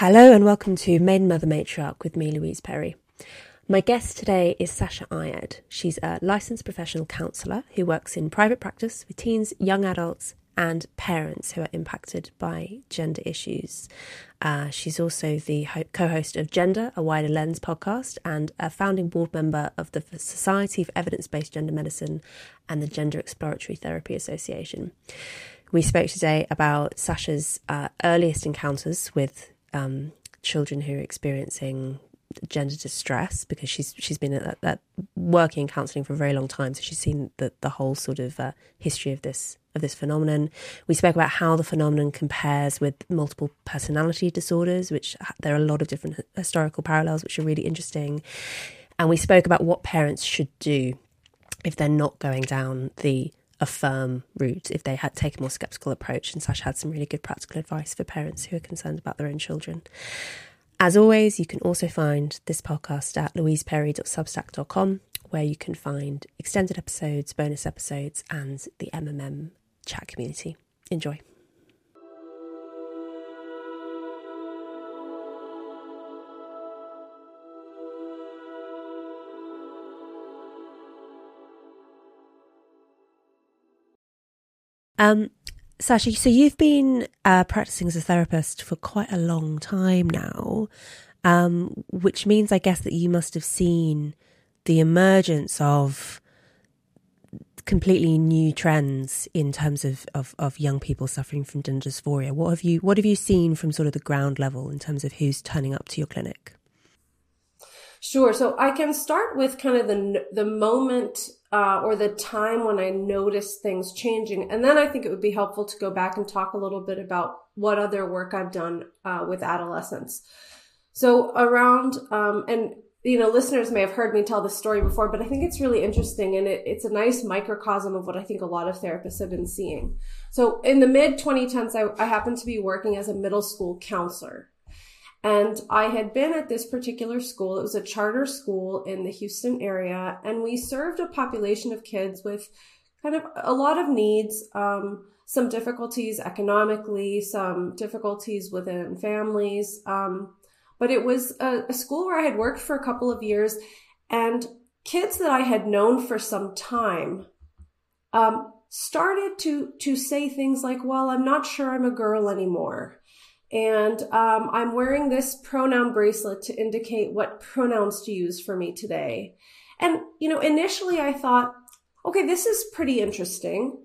Hello and welcome to Maiden Mother Matriarch with me, Louise Perry. My guest today is Sasha Ayad. She's a licensed professional counsellor who works in private practice with teens, young adults, and parents who are impacted by gender issues. Uh, she's also the ho- co host of Gender, a Wider Lens podcast, and a founding board member of the Society for Evidence Based Gender Medicine and the Gender Exploratory Therapy Association. We spoke today about Sasha's uh, earliest encounters with um, children who are experiencing gender distress because she's she's been at, at working in counselling for a very long time, so she's seen the the whole sort of uh, history of this of this phenomenon. We spoke about how the phenomenon compares with multiple personality disorders, which there are a lot of different historical parallels, which are really interesting. And we spoke about what parents should do if they're not going down the affirm route if they had taken a more skeptical approach. And Sash had some really good practical advice for parents who are concerned about their own children. As always, you can also find this podcast at louiseperry.substack.com, where you can find extended episodes, bonus episodes, and the MMM chat community. Enjoy. Um, Sasha, so you've been uh, practicing as a therapist for quite a long time now, um, which means, I guess, that you must have seen the emergence of completely new trends in terms of, of, of young people suffering from gender dysphoria. What have you What have you seen from sort of the ground level in terms of who's turning up to your clinic? Sure. So I can start with kind of the the moment uh, or the time when I noticed things changing, and then I think it would be helpful to go back and talk a little bit about what other work I've done uh, with adolescents. So around um, and you know listeners may have heard me tell this story before, but I think it's really interesting and it, it's a nice microcosm of what I think a lot of therapists have been seeing. So in the mid 2010s, I, I happened to be working as a middle school counselor. And I had been at this particular school. It was a charter school in the Houston area, and we served a population of kids with kind of a lot of needs, um, some difficulties economically, some difficulties within families. Um, but it was a, a school where I had worked for a couple of years, and kids that I had known for some time um, started to to say things like, "Well, I'm not sure I'm a girl anymore." And um, I'm wearing this pronoun bracelet to indicate what pronouns to use for me today. And, you know, initially I thought, okay, this is pretty interesting.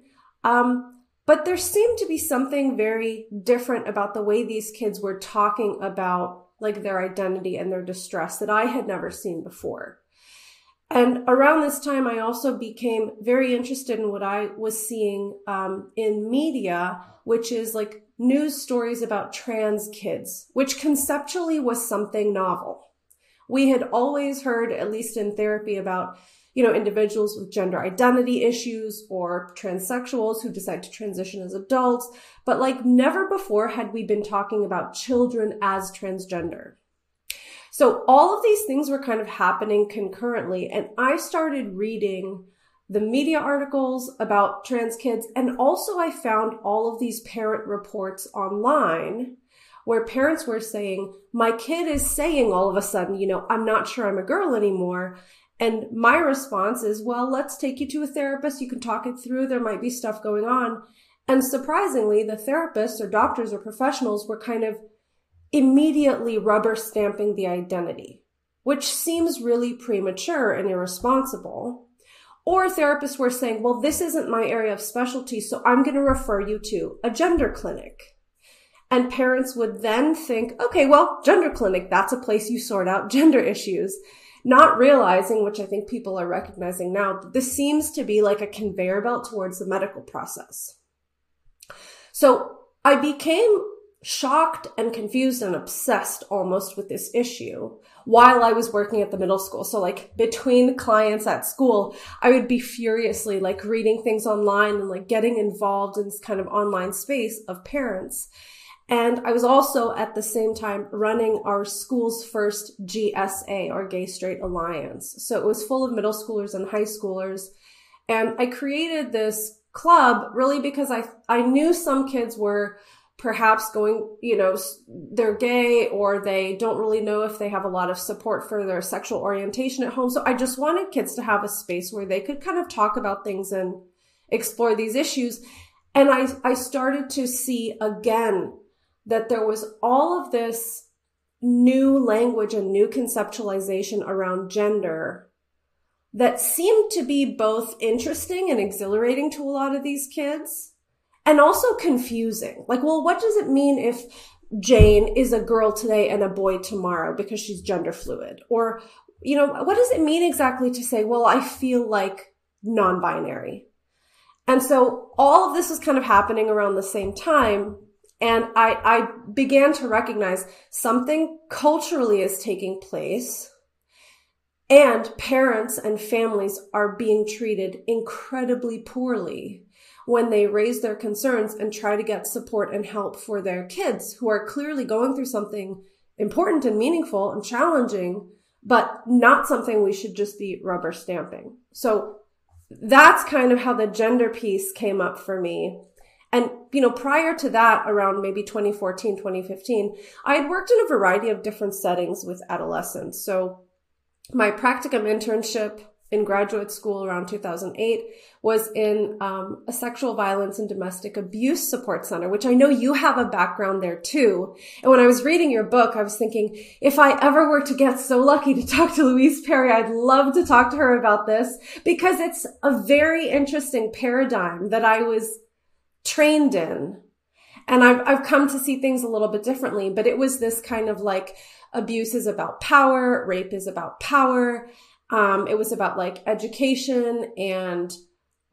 Um, but there seemed to be something very different about the way these kids were talking about like their identity and their distress that I had never seen before. And around this time, I also became very interested in what I was seeing um, in media, which is like news stories about trans kids, which conceptually was something novel. We had always heard, at least in therapy, about you know, individuals with gender identity issues or transsexuals who decide to transition as adults. But like never before had we been talking about children as transgender. So all of these things were kind of happening concurrently. And I started reading the media articles about trans kids. And also I found all of these parent reports online where parents were saying, my kid is saying all of a sudden, you know, I'm not sure I'm a girl anymore. And my response is, well, let's take you to a therapist. You can talk it through. There might be stuff going on. And surprisingly, the therapists or doctors or professionals were kind of immediately rubber stamping the identity, which seems really premature and irresponsible. Or therapists were saying, well, this isn't my area of specialty, so I'm going to refer you to a gender clinic. And parents would then think, okay, well, gender clinic, that's a place you sort out gender issues. Not realizing, which I think people are recognizing now, that this seems to be like a conveyor belt towards the medical process. So I became shocked and confused and obsessed almost with this issue while I was working at the middle school. So like between clients at school, I would be furiously like reading things online and like getting involved in this kind of online space of parents. And I was also at the same time running our school's first GSA or Gay Straight Alliance. So it was full of middle schoolers and high schoolers. And I created this club really because I, I knew some kids were perhaps going, you know, they're gay or they don't really know if they have a lot of support for their sexual orientation at home. So I just wanted kids to have a space where they could kind of talk about things and explore these issues. And I, I started to see again that there was all of this new language and new conceptualization around gender that seemed to be both interesting and exhilarating to a lot of these kids and also confusing. Like, well, what does it mean if Jane is a girl today and a boy tomorrow because she's gender fluid? Or, you know, what does it mean exactly to say, well, I feel like non binary? And so all of this was kind of happening around the same time. And I, I began to recognize something culturally is taking place and parents and families are being treated incredibly poorly when they raise their concerns and try to get support and help for their kids who are clearly going through something important and meaningful and challenging, but not something we should just be rubber stamping. So that's kind of how the gender piece came up for me. And, you know, prior to that, around maybe 2014, 2015, I had worked in a variety of different settings with adolescents. So my practicum internship in graduate school around 2008 was in um, a sexual violence and domestic abuse support center, which I know you have a background there too. And when I was reading your book, I was thinking, if I ever were to get so lucky to talk to Louise Perry, I'd love to talk to her about this because it's a very interesting paradigm that I was trained in. And I've, I've come to see things a little bit differently, but it was this kind of like abuse is about power, rape is about power um, it was about like education and,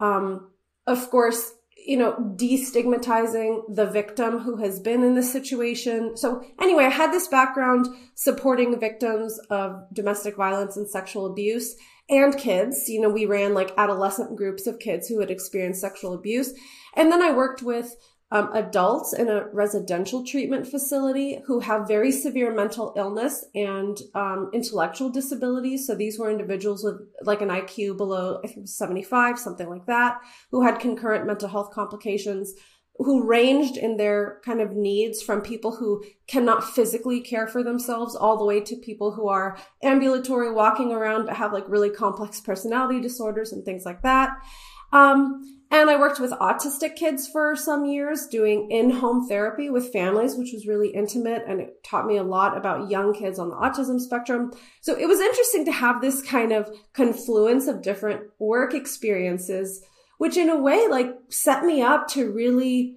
um, of course, you know, destigmatizing the victim who has been in this situation. So anyway, I had this background supporting victims of domestic violence and sexual abuse and kids. You know, we ran like adolescent groups of kids who had experienced sexual abuse. And then I worked with um, adults in a residential treatment facility who have very severe mental illness and um, intellectual disabilities. So these were individuals with like an IQ below, I think it was 75, something like that, who had concurrent mental health complications, who ranged in their kind of needs from people who cannot physically care for themselves all the way to people who are ambulatory, walking around, but have like really complex personality disorders and things like that. Um, and I worked with autistic kids for some years doing in-home therapy with families, which was really intimate and it taught me a lot about young kids on the autism spectrum. So it was interesting to have this kind of confluence of different work experiences, which in a way like set me up to really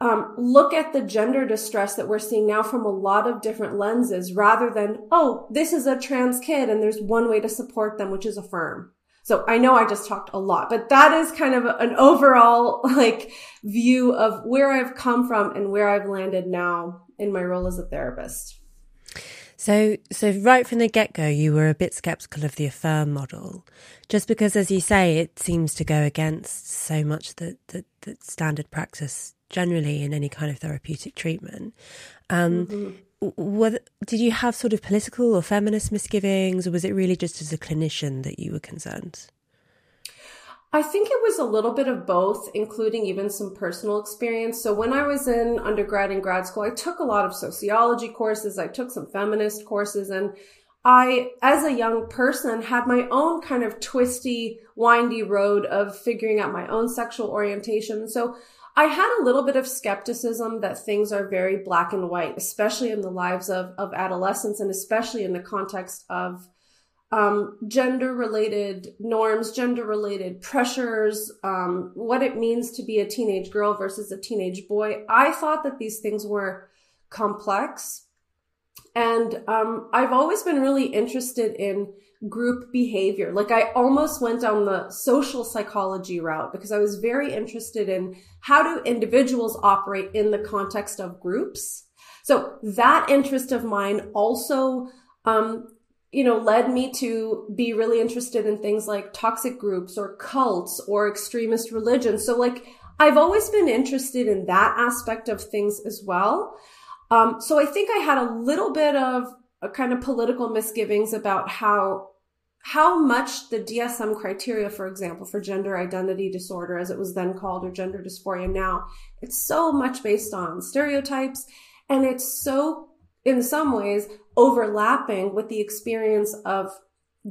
um, look at the gender distress that we're seeing now from a lot of different lenses rather than, oh, this is a trans kid and there's one way to support them, which is affirm. So I know I just talked a lot, but that is kind of an overall like view of where I've come from and where I've landed now in my role as a therapist. So, so right from the get go, you were a bit skeptical of the affirm model, just because, as you say, it seems to go against so much that that, that standard practice generally in any kind of therapeutic treatment. Um, mm-hmm did you have sort of political or feminist misgivings, or was it really just as a clinician that you were concerned? I think it was a little bit of both, including even some personal experience. So when I was in undergrad and grad school, I took a lot of sociology courses. I took some feminist courses and I, as a young person, had my own kind of twisty, windy road of figuring out my own sexual orientation. So I had a little bit of skepticism that things are very black and white, especially in the lives of, of adolescents and especially in the context of um, gender related norms, gender related pressures, um, what it means to be a teenage girl versus a teenage boy. I thought that these things were complex. And um, I've always been really interested in group behavior. Like I almost went down the social psychology route because I was very interested in how do individuals operate in the context of groups. So that interest of mine also, um, you know, led me to be really interested in things like toxic groups or cults or extremist religions. So like I've always been interested in that aspect of things as well. Um, so I think I had a little bit of kind of political misgivings about how how much the DSM criteria, for example, for gender identity disorder, as it was then called, or gender dysphoria now, it's so much based on stereotypes. And it's so, in some ways, overlapping with the experience of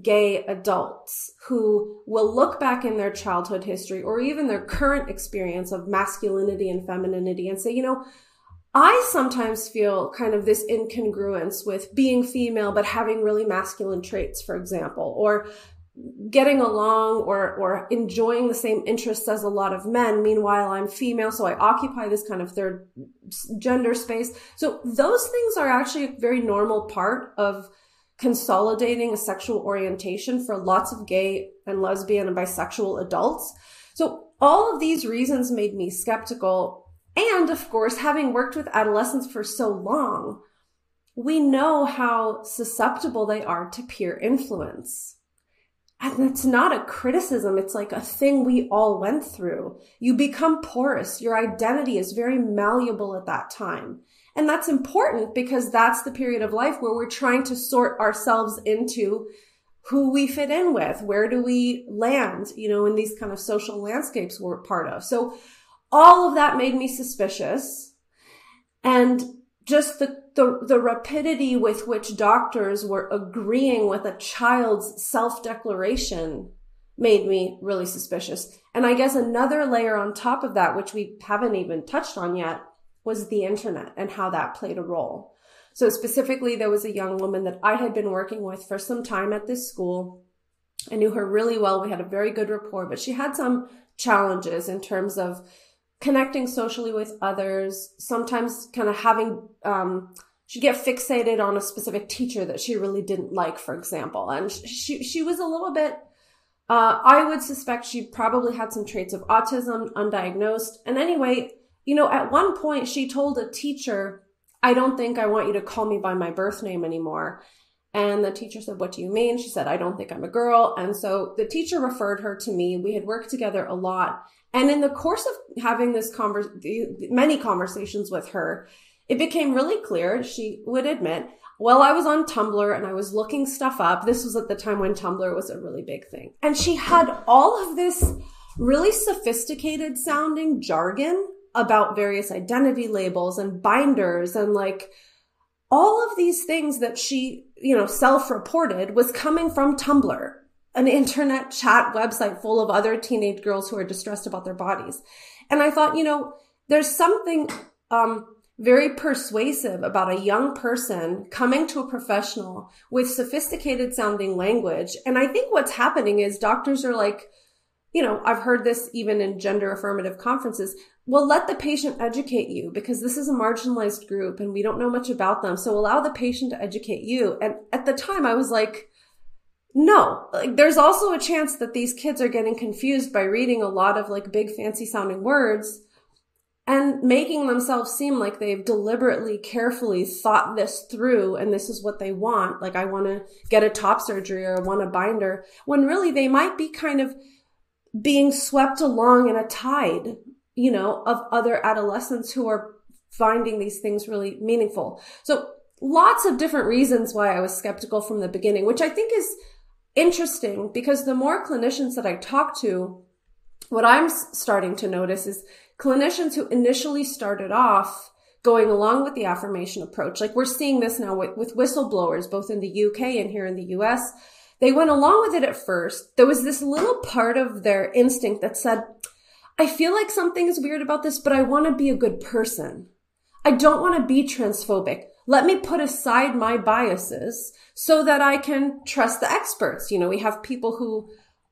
gay adults who will look back in their childhood history or even their current experience of masculinity and femininity and say, you know, I sometimes feel kind of this incongruence with being female but having really masculine traits, for example, or getting along or or enjoying the same interests as a lot of men. Meanwhile i'm female so i occupy this kind of third gender space. So those things are actually a very normal part of consolidating a sexual orientation for lots of gay and lesbian and bisexual adults. So all of these reasons made me skeptical and of course, having worked with adolescents for so long, we know how susceptible they are to peer influence. And that's not a criticism. It's like a thing we all went through. You become porous. Your identity is very malleable at that time. And that's important because that's the period of life where we're trying to sort ourselves into who we fit in with. Where do we land, you know, in these kind of social landscapes we're part of. So all of that made me suspicious. And just the, the, the rapidity with which doctors were agreeing with a child's self declaration made me really suspicious. And I guess another layer on top of that, which we haven't even touched on yet, was the internet and how that played a role. So specifically, there was a young woman that I had been working with for some time at this school. I knew her really well. We had a very good rapport, but she had some challenges in terms of connecting socially with others, sometimes kind of having, um, she'd get fixated on a specific teacher that she really didn't like, for example. And she, she was a little bit, uh, I would suspect she probably had some traits of autism, undiagnosed. And anyway, you know, at one point she told a teacher, I don't think I want you to call me by my birth name anymore. And the teacher said, What do you mean? She said, I don't think I'm a girl. And so the teacher referred her to me. We had worked together a lot. And in the course of having this many conversations with her, it became really clear. She would admit, well, I was on Tumblr and I was looking stuff up. This was at the time when Tumblr was a really big thing. And she had all of this really sophisticated sounding jargon about various identity labels and binders and like all of these things that she, you know, self reported was coming from Tumblr an internet chat website full of other teenage girls who are distressed about their bodies. And I thought, you know, there's something um, very persuasive about a young person coming to a professional with sophisticated sounding language. And I think what's happening is doctors are like, you know, I've heard this even in gender affirmative conferences. Well, let the patient educate you because this is a marginalized group and we don't know much about them. So allow the patient to educate you. And at the time I was like, no, like there's also a chance that these kids are getting confused by reading a lot of like big fancy sounding words and making themselves seem like they've deliberately, carefully thought this through and this is what they want. Like I want to get a top surgery or I want a binder when really they might be kind of being swept along in a tide, you know, of other adolescents who are finding these things really meaningful. So lots of different reasons why I was skeptical from the beginning, which I think is interesting because the more clinicians that I talk to, what I'm starting to notice is clinicians who initially started off going along with the affirmation approach. Like we're seeing this now with, with whistleblowers, both in the UK and here in the US. They went along with it at first. There was this little part of their instinct that said, I feel like something is weird about this, but I want to be a good person. I don't want to be transphobic. Let me put aside my biases so that I can trust the experts. You know, we have people who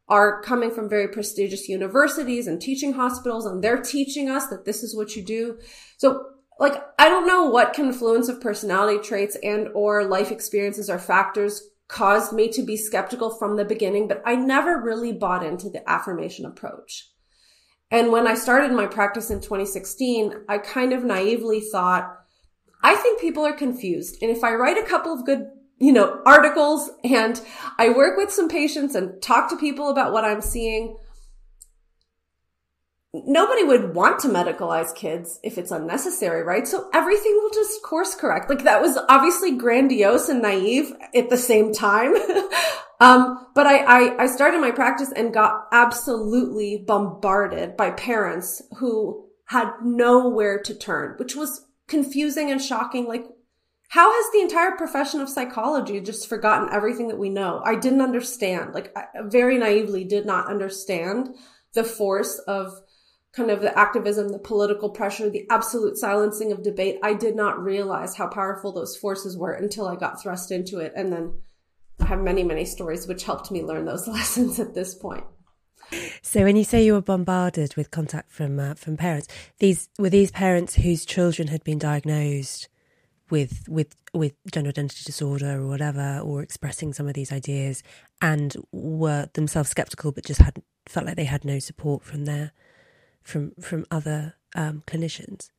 are coming from very prestigious universities and teaching hospitals and they're teaching us that this is what you do. So like, I don't know what confluence of personality traits and or life experiences or factors caused me to be skeptical from the beginning, but I never really bought into the affirmation approach. And when I started my practice in 2016, I kind of naively thought, I think people are confused. And if I write a couple of good, you know, articles and I work with some patients and talk to people about what I'm seeing, nobody would want to medicalize kids if it's unnecessary, right? So everything will just course correct. Like that was obviously grandiose and naive at the same time. um, but I, I, I started my practice and got absolutely bombarded by parents who had nowhere to turn, which was confusing and shocking. Like, how has the entire profession of psychology just forgotten everything that we know? I didn't understand. Like, I very naively did not understand the force of kind of the activism, the political pressure, the absolute silencing of debate. I did not realize how powerful those forces were until I got thrust into it. And then I have many, many stories which helped me learn those lessons at this point. So, when you say you were bombarded with contact from uh, from parents, these were these parents whose children had been diagnosed with with with gender identity disorder or whatever, or expressing some of these ideas, and were themselves skeptical, but just had felt like they had no support from their from from other um, clinicians.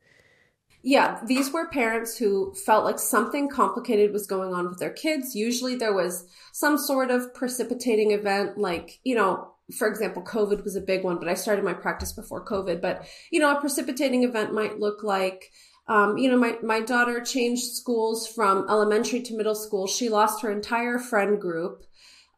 Yeah, these were parents who felt like something complicated was going on with their kids. Usually there was some sort of precipitating event, like, you know, for example, COVID was a big one, but I started my practice before COVID. But, you know, a precipitating event might look like, um, you know, my, my daughter changed schools from elementary to middle school. She lost her entire friend group.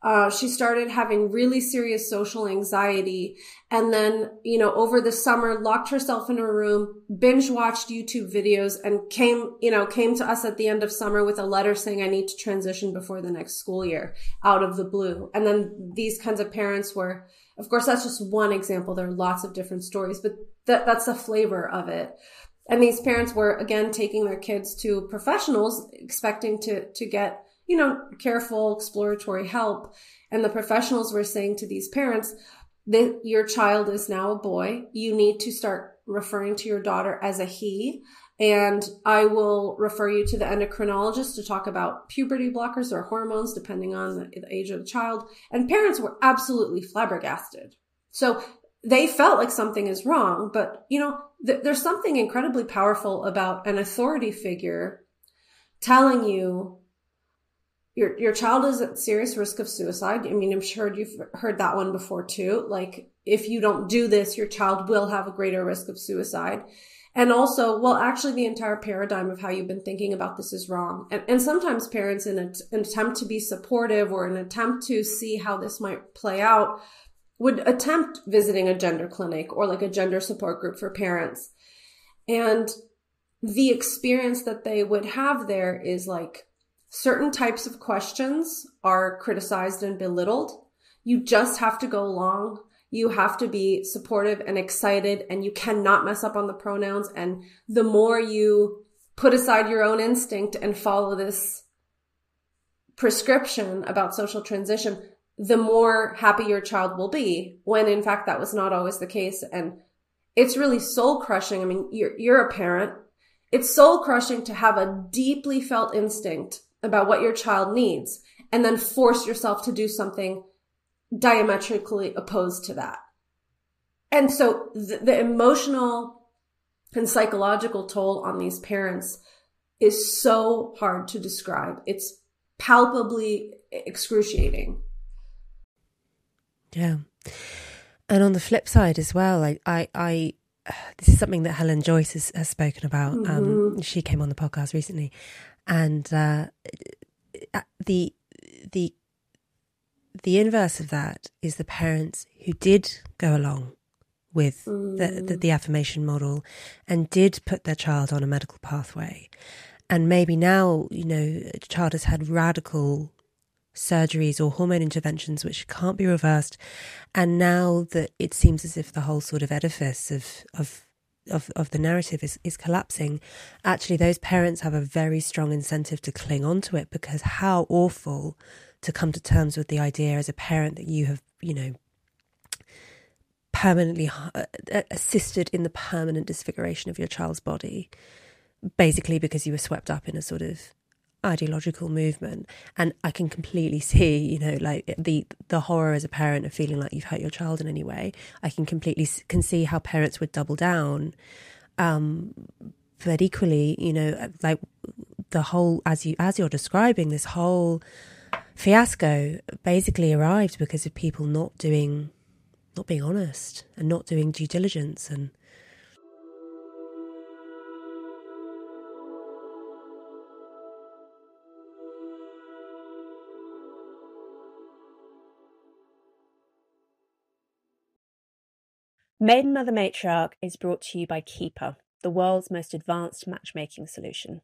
Uh, she started having really serious social anxiety and then, you know, over the summer locked herself in her room, binge watched YouTube videos and came, you know, came to us at the end of summer with a letter saying I need to transition before the next school year out of the blue. And then these kinds of parents were, of course, that's just one example. There are lots of different stories, but that, that's the flavor of it. And these parents were again taking their kids to professionals expecting to, to get you know, careful exploratory help. And the professionals were saying to these parents that your child is now a boy. You need to start referring to your daughter as a he. And I will refer you to the endocrinologist to talk about puberty blockers or hormones, depending on the, age of the child. And parents were absolutely flabbergasted. So they felt like something is wrong, but you know, th- there's something incredibly powerful about an authority figure telling you your your child is at serious risk of suicide. I mean, I'm sure you've heard that one before too. Like if you don't do this, your child will have a greater risk of suicide. And also, well, actually the entire paradigm of how you've been thinking about this is wrong. And, and sometimes parents in an attempt to be supportive or an attempt to see how this might play out would attempt visiting a gender clinic or like a gender support group for parents. And the experience that they would have there is like, certain types of questions are criticized and belittled. You just have to go along. You have to be supportive and excited and you cannot mess up on the pronouns. And the more you put aside your own instinct and follow this prescription about social transition, the more happy your child will be when in fact that was not always the case. And it's really soul crushing. I mean, you're, you're a parent. It's soul crushing to have a deeply felt instinct about what your child needs and then force yourself to do something diametrically opposed to that. And so the, the emotional and psychological toll on these parents is so hard to describe. It's palpably excruciating. Yeah. And on the flip side as well, I, I, I this is something that Helen Joyce has, has spoken about. Um, mm-hmm. Um, she came on the podcast recently, and uh, the the the inverse of that is the parents who did go along with mm. the, the, the affirmation model and did put their child on a medical pathway and maybe now you know a child has had radical surgeries or hormone interventions which can't be reversed and now that it seems as if the whole sort of edifice of of of, of the narrative is, is collapsing, actually those parents have a very strong incentive to cling on to it because how awful to come to terms with the idea as a parent that you have, you know, permanently uh, assisted in the permanent disfiguration of your child's body, basically because you were swept up in a sort of ideological movement and i can completely see you know like the the horror as a parent of feeling like you've hurt your child in any way. I can completely can see how parents would double down um but equally you know like the whole as you as you're describing this whole fiasco basically arrived because of people not doing not being honest and not doing due diligence and Maiden Mother Matriarch is brought to you by Keeper, the world's most advanced matchmaking solution.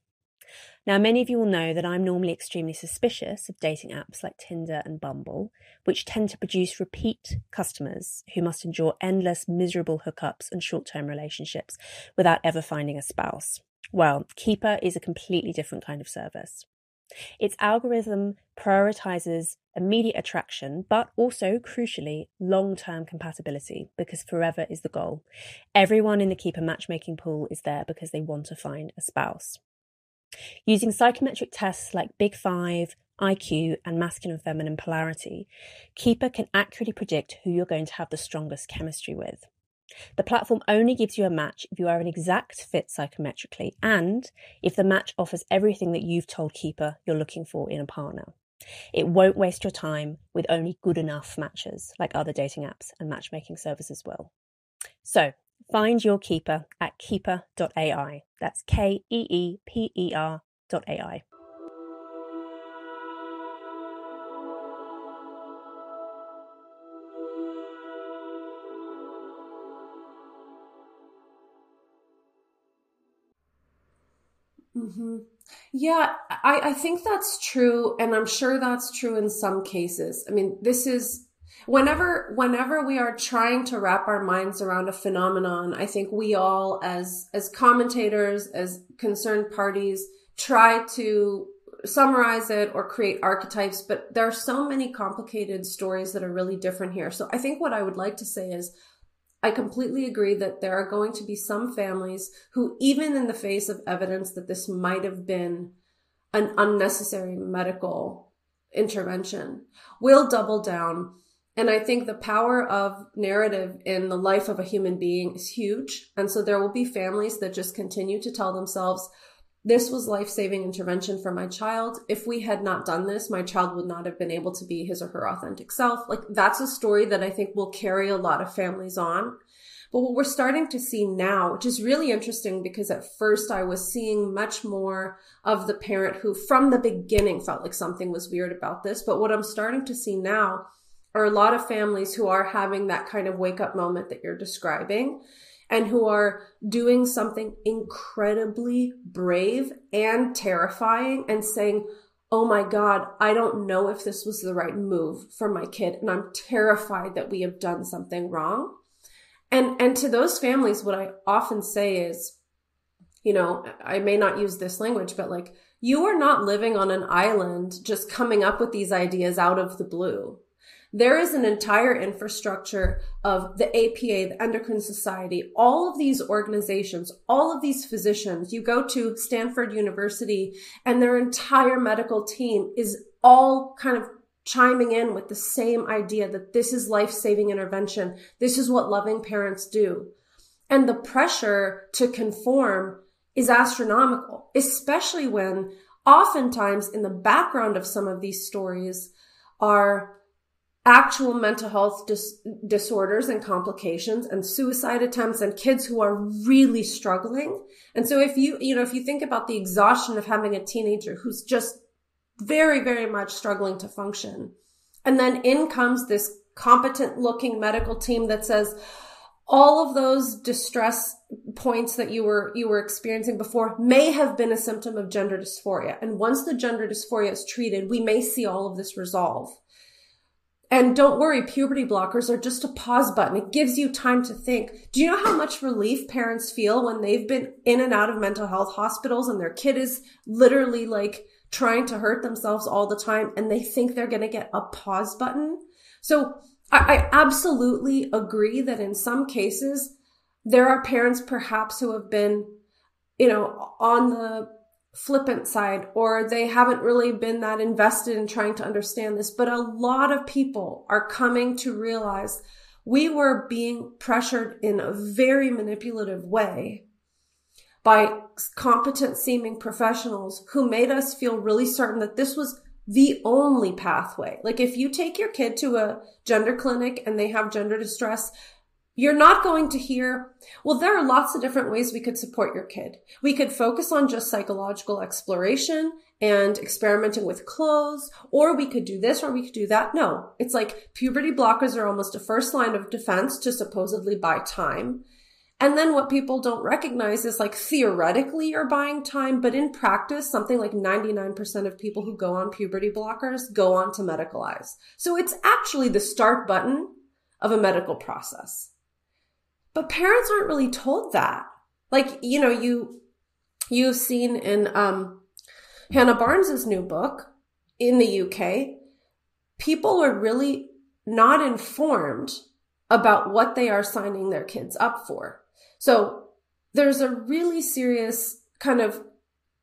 Now, many of you will know that I'm normally extremely suspicious of dating apps like Tinder and Bumble, which tend to produce repeat customers who must endure endless, miserable hookups and short term relationships without ever finding a spouse. Well, Keeper is a completely different kind of service. Its algorithm prioritizes immediate attraction, but also, crucially, long term compatibility because forever is the goal. Everyone in the Keeper matchmaking pool is there because they want to find a spouse. Using psychometric tests like Big Five, IQ, and masculine feminine polarity, Keeper can accurately predict who you're going to have the strongest chemistry with. The platform only gives you a match if you are an exact fit psychometrically and if the match offers everything that you've told Keeper you're looking for in a partner. It won't waste your time with only good enough matches like other dating apps and matchmaking services will. So, find your keeper at keeper.ai. That's K E E P E R.ai. Mm-hmm. Yeah, I, I think that's true. And I'm sure that's true in some cases. I mean, this is whenever whenever we are trying to wrap our minds around a phenomenon i think we all as as commentators as concerned parties try to summarize it or create archetypes but there are so many complicated stories that are really different here so i think what i would like to say is I completely agree that there are going to be some families who, even in the face of evidence that this might have been an unnecessary medical intervention, will double down. And I think the power of narrative in the life of a human being is huge. And so there will be families that just continue to tell themselves, this was life saving intervention for my child. If we had not done this, my child would not have been able to be his or her authentic self. Like that's a story that I think will carry a lot of families on. But what we're starting to see now, which is really interesting because at first I was seeing much more of the parent who from the beginning felt like something was weird about this. But what I'm starting to see now are a lot of families who are having that kind of wake up moment that you're describing and who are doing something incredibly brave and terrifying and saying, Oh my God, I don't know if this was the right move for my kid. And I'm terrified that we have done something wrong. And, and to those families, what I often say is, you know, I may not use this language, but like, you are not living on an island just coming up with these ideas out of the blue. There is an entire infrastructure of the APA, the Endocrine Society, all of these organizations, all of these physicians. You go to Stanford University and their entire medical team is all kind of chiming in with the same idea that this is life saving intervention. This is what loving parents do. And the pressure to conform is astronomical, especially when oftentimes in the background of some of these stories are actual mental health dis- disorders and complications and suicide attempts and kids who are really struggling. And so if you, you know, if you think about the exhaustion of having a teenager who's just very, very much struggling to function, and then in comes this competent looking medical team that says, all of those distress points that you were you were experiencing before may have been a symptom of gender dysphoria and once the gender dysphoria is treated we may see all of this resolve and don't worry, puberty blockers are just a pause button. It gives you time to think. Do you know how much relief parents feel when they've been in and out of mental health hospitals and their kid is literally like trying to hurt themselves all the time and they think they're going to get a pause button? So I, I absolutely agree that in some cases, there are parents perhaps who have been, you know, on the flippant side or they haven't really been that invested in trying to understand this. But a lot of people are coming to realize we were being pressured in a very manipulative way by competent seeming professionals who made us feel really certain that this was the only pathway. Like if you take your kid to a gender clinic and they have gender distress, you're not going to hear, well, there are lots of different ways we could support your kid. We could focus on just psychological exploration and experimenting with clothes, or we could do this or we could do that. No, it's like puberty blockers are almost a first line of defense to supposedly buy time. And then what people don't recognize is like theoretically you're buying time, but in practice, something like 99% of people who go on puberty blockers go on to medicalize. So it's actually the start button of a medical process. But parents aren't really told that. Like, you know, you, you've seen in, um, Hannah Barnes's new book in the UK, people are really not informed about what they are signing their kids up for. So there's a really serious kind of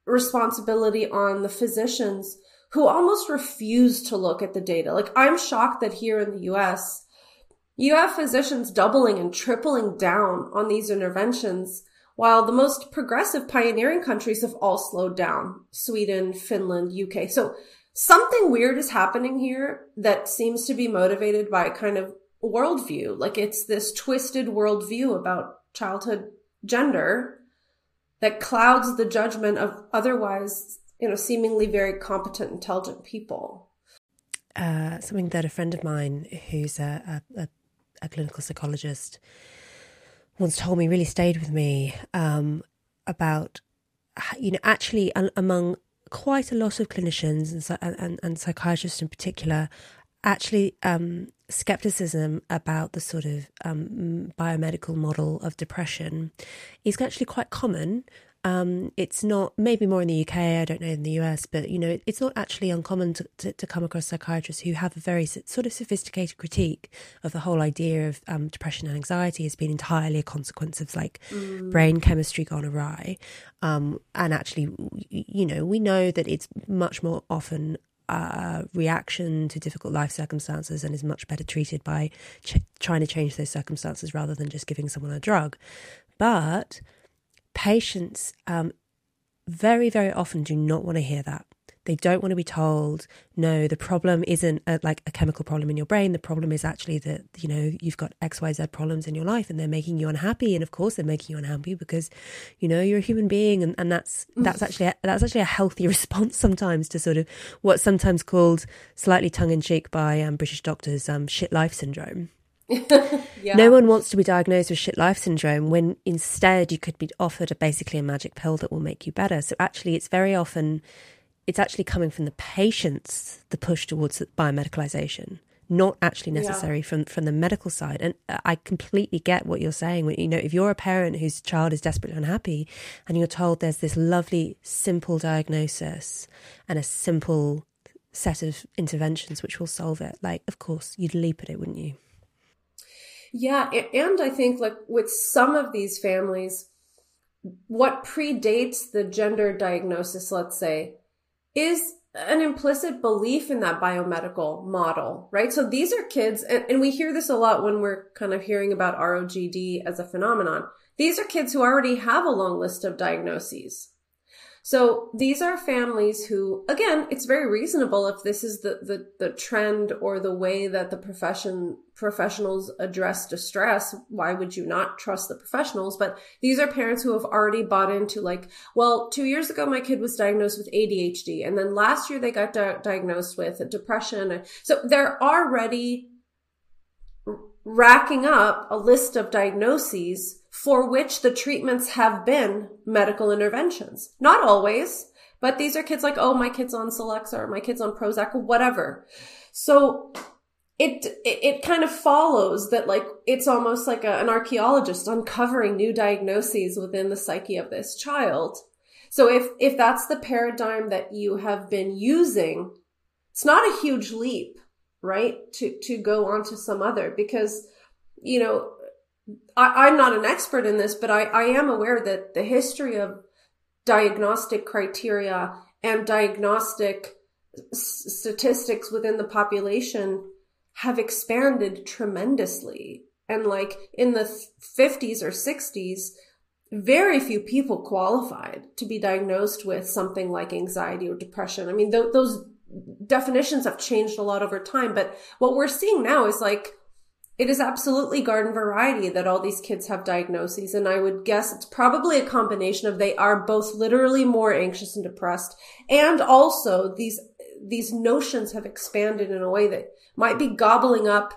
responsibility on the physicians who almost refuse to look at the data. Like I'm shocked that here in the US, you have physicians doubling and tripling down on these interventions while the most progressive pioneering countries have all slowed down. Sweden, Finland, UK. So something weird is happening here that seems to be motivated by a kind of worldview. Like it's this twisted worldview about childhood gender that clouds the judgment of otherwise, you know, seemingly very competent, intelligent people. Uh, something that a friend of mine who's a, a, a, clinical psychologist once told me really stayed with me um, about, you know, actually among quite a lot of clinicians and, and, and psychiatrists in particular, actually um, skepticism about the sort of um, biomedical model of depression is actually quite common. Um, it's not maybe more in the UK. I don't know in the US, but you know, it's not actually uncommon to, to, to come across psychiatrists who have a very sort of sophisticated critique of the whole idea of um, depression and anxiety as being entirely a consequence of like mm. brain chemistry gone awry. Um, and actually, you know, we know that it's much more often uh, reaction to difficult life circumstances and is much better treated by ch- trying to change those circumstances rather than just giving someone a drug. But patients um, very, very often do not want to hear that. They don't want to be told, no, the problem isn't a, like a chemical problem in your brain. The problem is actually that, you know, you've got XYZ problems in your life and they're making you unhappy. And of course they're making you unhappy because, you know, you're a human being and, and that's, that's actually, a, that's actually a healthy response sometimes to sort of what's sometimes called slightly tongue in cheek by um, British doctors, um, shit life syndrome. yeah. No one wants to be diagnosed with shit life syndrome when instead you could be offered a basically a magic pill that will make you better. So actually, it's very often it's actually coming from the patients the push towards biomedicalization not actually necessary yeah. from from the medical side and uh, i completely get what you're saying you know if you're a parent whose child is desperately unhappy and you're told there's this lovely simple diagnosis and a simple set of interventions which will solve it like of course you'd leap at it wouldn't you yeah and i think like with some of these families what predates the gender diagnosis let's say is an implicit belief in that biomedical model, right? So these are kids, and, and, we hear this a lot when we're kind of hearing about ROGD as a phenomenon. These are kids who already have a long list of diagnoses. So these are families who, again, it's very reasonable if this is the, the, the trend or the way that the profession, professionals address distress. Why would you not trust the professionals? But these are parents who have already bought into like, well, two years ago, my kid was diagnosed with ADHD. And then last year they got di- diagnosed with depression. So they're already racking up a list of diagnoses for which the treatments have been medical interventions. Not always, but these are kids like, oh, my kid's on Celexa or my kid's on Prozac or whatever. So it, it, it kind of follows that like it's almost like a, an archaeologist uncovering new diagnoses within the psyche of this child. So if if that's the paradigm that you have been using, it's not a huge leap, right? To to go on to some other because you know I, am not an expert in this, but I, I am aware that the history of diagnostic criteria and diagnostic s- statistics within the population have expanded tremendously. And like in the 50s or 60s, very few people qualified to be diagnosed with something like anxiety or depression. I mean, th- those definitions have changed a lot over time. But what we're seeing now is like, it is absolutely garden variety that all these kids have diagnoses. And I would guess it's probably a combination of they are both literally more anxious and depressed. And also these, these notions have expanded in a way that might be gobbling up,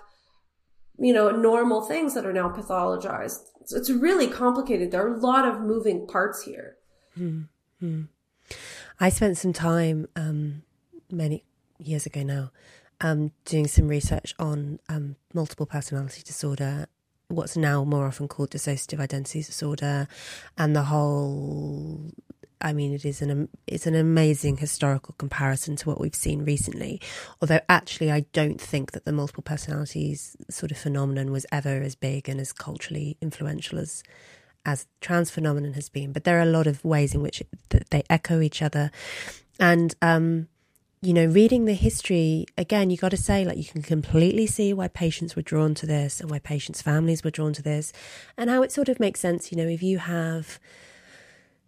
you know, normal things that are now pathologized. So it's really complicated. There are a lot of moving parts here. Mm-hmm. I spent some time, um, many years ago now, um, doing some research on um, multiple personality disorder, what's now more often called dissociative identity disorder, and the whole. I mean, it is an it's an amazing historical comparison to what we've seen recently. Although, actually, I don't think that the multiple personalities sort of phenomenon was ever as big and as culturally influential as as trans phenomenon has been. But there are a lot of ways in which it, they echo each other, and um, you know, reading the history, again, you got to say, like, you can completely see why patients were drawn to this and why patients' families were drawn to this, and how it sort of makes sense. You know, if you have,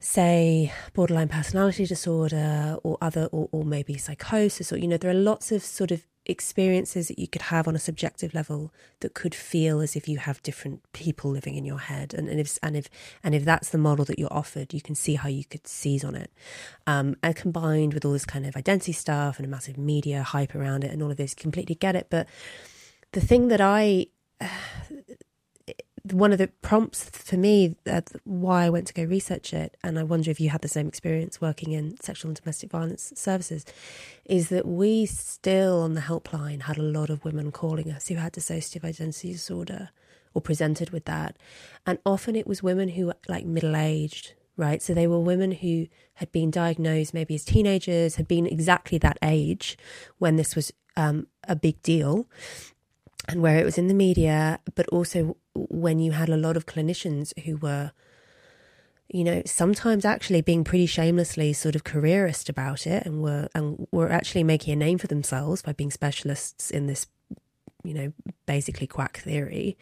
say, borderline personality disorder or other, or, or maybe psychosis, or, you know, there are lots of sort of experiences that you could have on a subjective level that could feel as if you have different people living in your head. And, and if and if and if that's the model that you're offered you can see how you could seize on it. Um, and combined with all this kind of identity stuff and a massive media hype around it and all of this completely get it. But the thing that i one of the prompts for me uh, why I went to go research it, and I wonder if you had the same experience working in sexual and domestic violence services, is that we still on the helpline had a lot of women calling us who had dissociative identity disorder or presented with that. And often it was women who were like middle aged, right? So they were women who had been diagnosed maybe as teenagers, had been exactly that age when this was um, a big deal and where it was in the media, but also when you had a lot of clinicians who were, you know, sometimes actually being pretty shamelessly sort of careerist about it and were and were actually making a name for themselves by being specialists in this, you know, basically quack theory.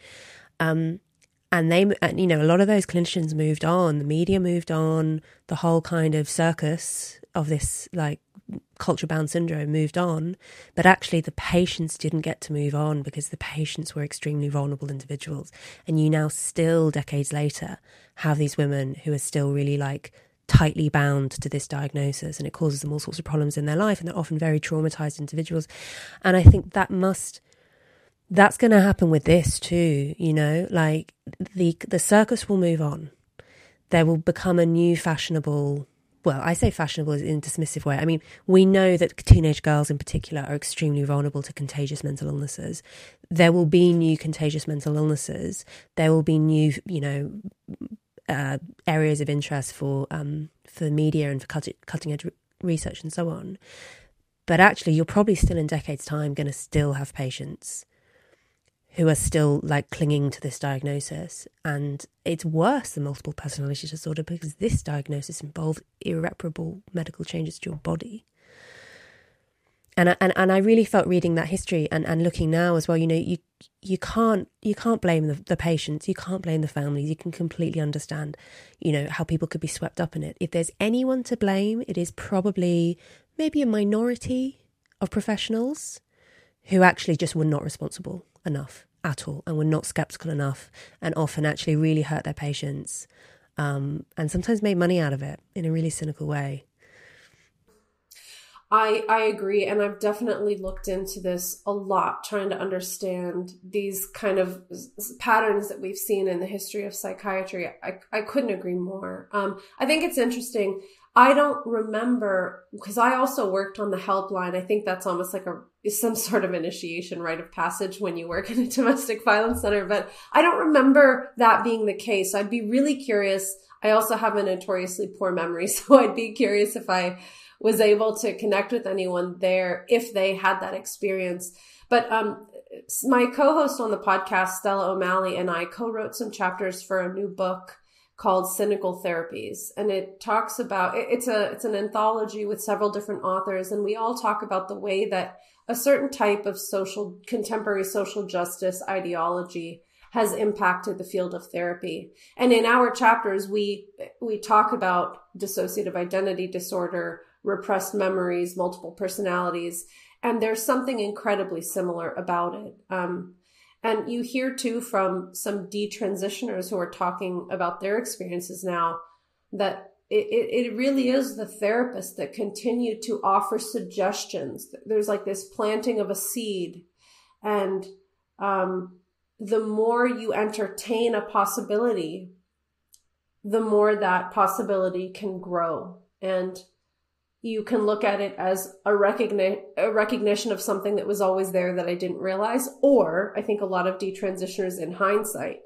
Um, and they, and, you know, a lot of those clinicians moved on, the media moved on, the whole kind of circus of this like culture bound syndrome moved on, but actually the patients didn't get to move on because the patients were extremely vulnerable individuals. And you now still, decades later, have these women who are still really like tightly bound to this diagnosis and it causes them all sorts of problems in their life and they're often very traumatized individuals. And I think that must that's going to happen with this too, you know, like the the circus will move on. There will become a new fashionable well, I say fashionable in a dismissive way. I mean, we know that teenage girls in particular are extremely vulnerable to contagious mental illnesses. There will be new contagious mental illnesses. There will be new, you know, uh, areas of interest for um, for media and for cutting, cutting edge research and so on. But actually, you're probably still in decades' time going to still have patients who are still like clinging to this diagnosis. And it's worse than multiple personality disorder because this diagnosis involves irreparable medical changes to your body. And I, and and I really felt reading that history and, and looking now as well. You know, you you can't you can't blame the, the patients, you can't blame the families. You can completely understand, you know, how people could be swept up in it. If there's anyone to blame, it is probably maybe a minority of professionals who actually just were not responsible enough at all and were not skeptical enough and often actually really hurt their patients um, and sometimes made money out of it in a really cynical way. I I agree, and I've definitely looked into this a lot, trying to understand these kind of patterns that we've seen in the history of psychiatry. I I couldn't agree more. Um, I think it's interesting. I don't remember because I also worked on the helpline. I think that's almost like a some sort of initiation rite of passage when you work in a domestic violence center, but I don't remember that being the case. I'd be really curious. I also have a notoriously poor memory, so I'd be curious if I was able to connect with anyone there if they had that experience. But um, my co-host on the podcast, Stella O'Malley, and I co-wrote some chapters for a new book called cynical therapies and it talks about it's a it's an anthology with several different authors and we all talk about the way that a certain type of social contemporary social justice ideology has impacted the field of therapy and in our chapters we we talk about dissociative identity disorder repressed memories, multiple personalities, and there's something incredibly similar about it. Um, and you hear too from some detransitioners who are talking about their experiences now that it, it, really is the therapist that continue to offer suggestions. There's like this planting of a seed. And um, the more you entertain a possibility, the more that possibility can grow. And you can look at it as a, recogni- a recognition of something that was always there that I didn't realize. Or I think a lot of detransitioners in hindsight,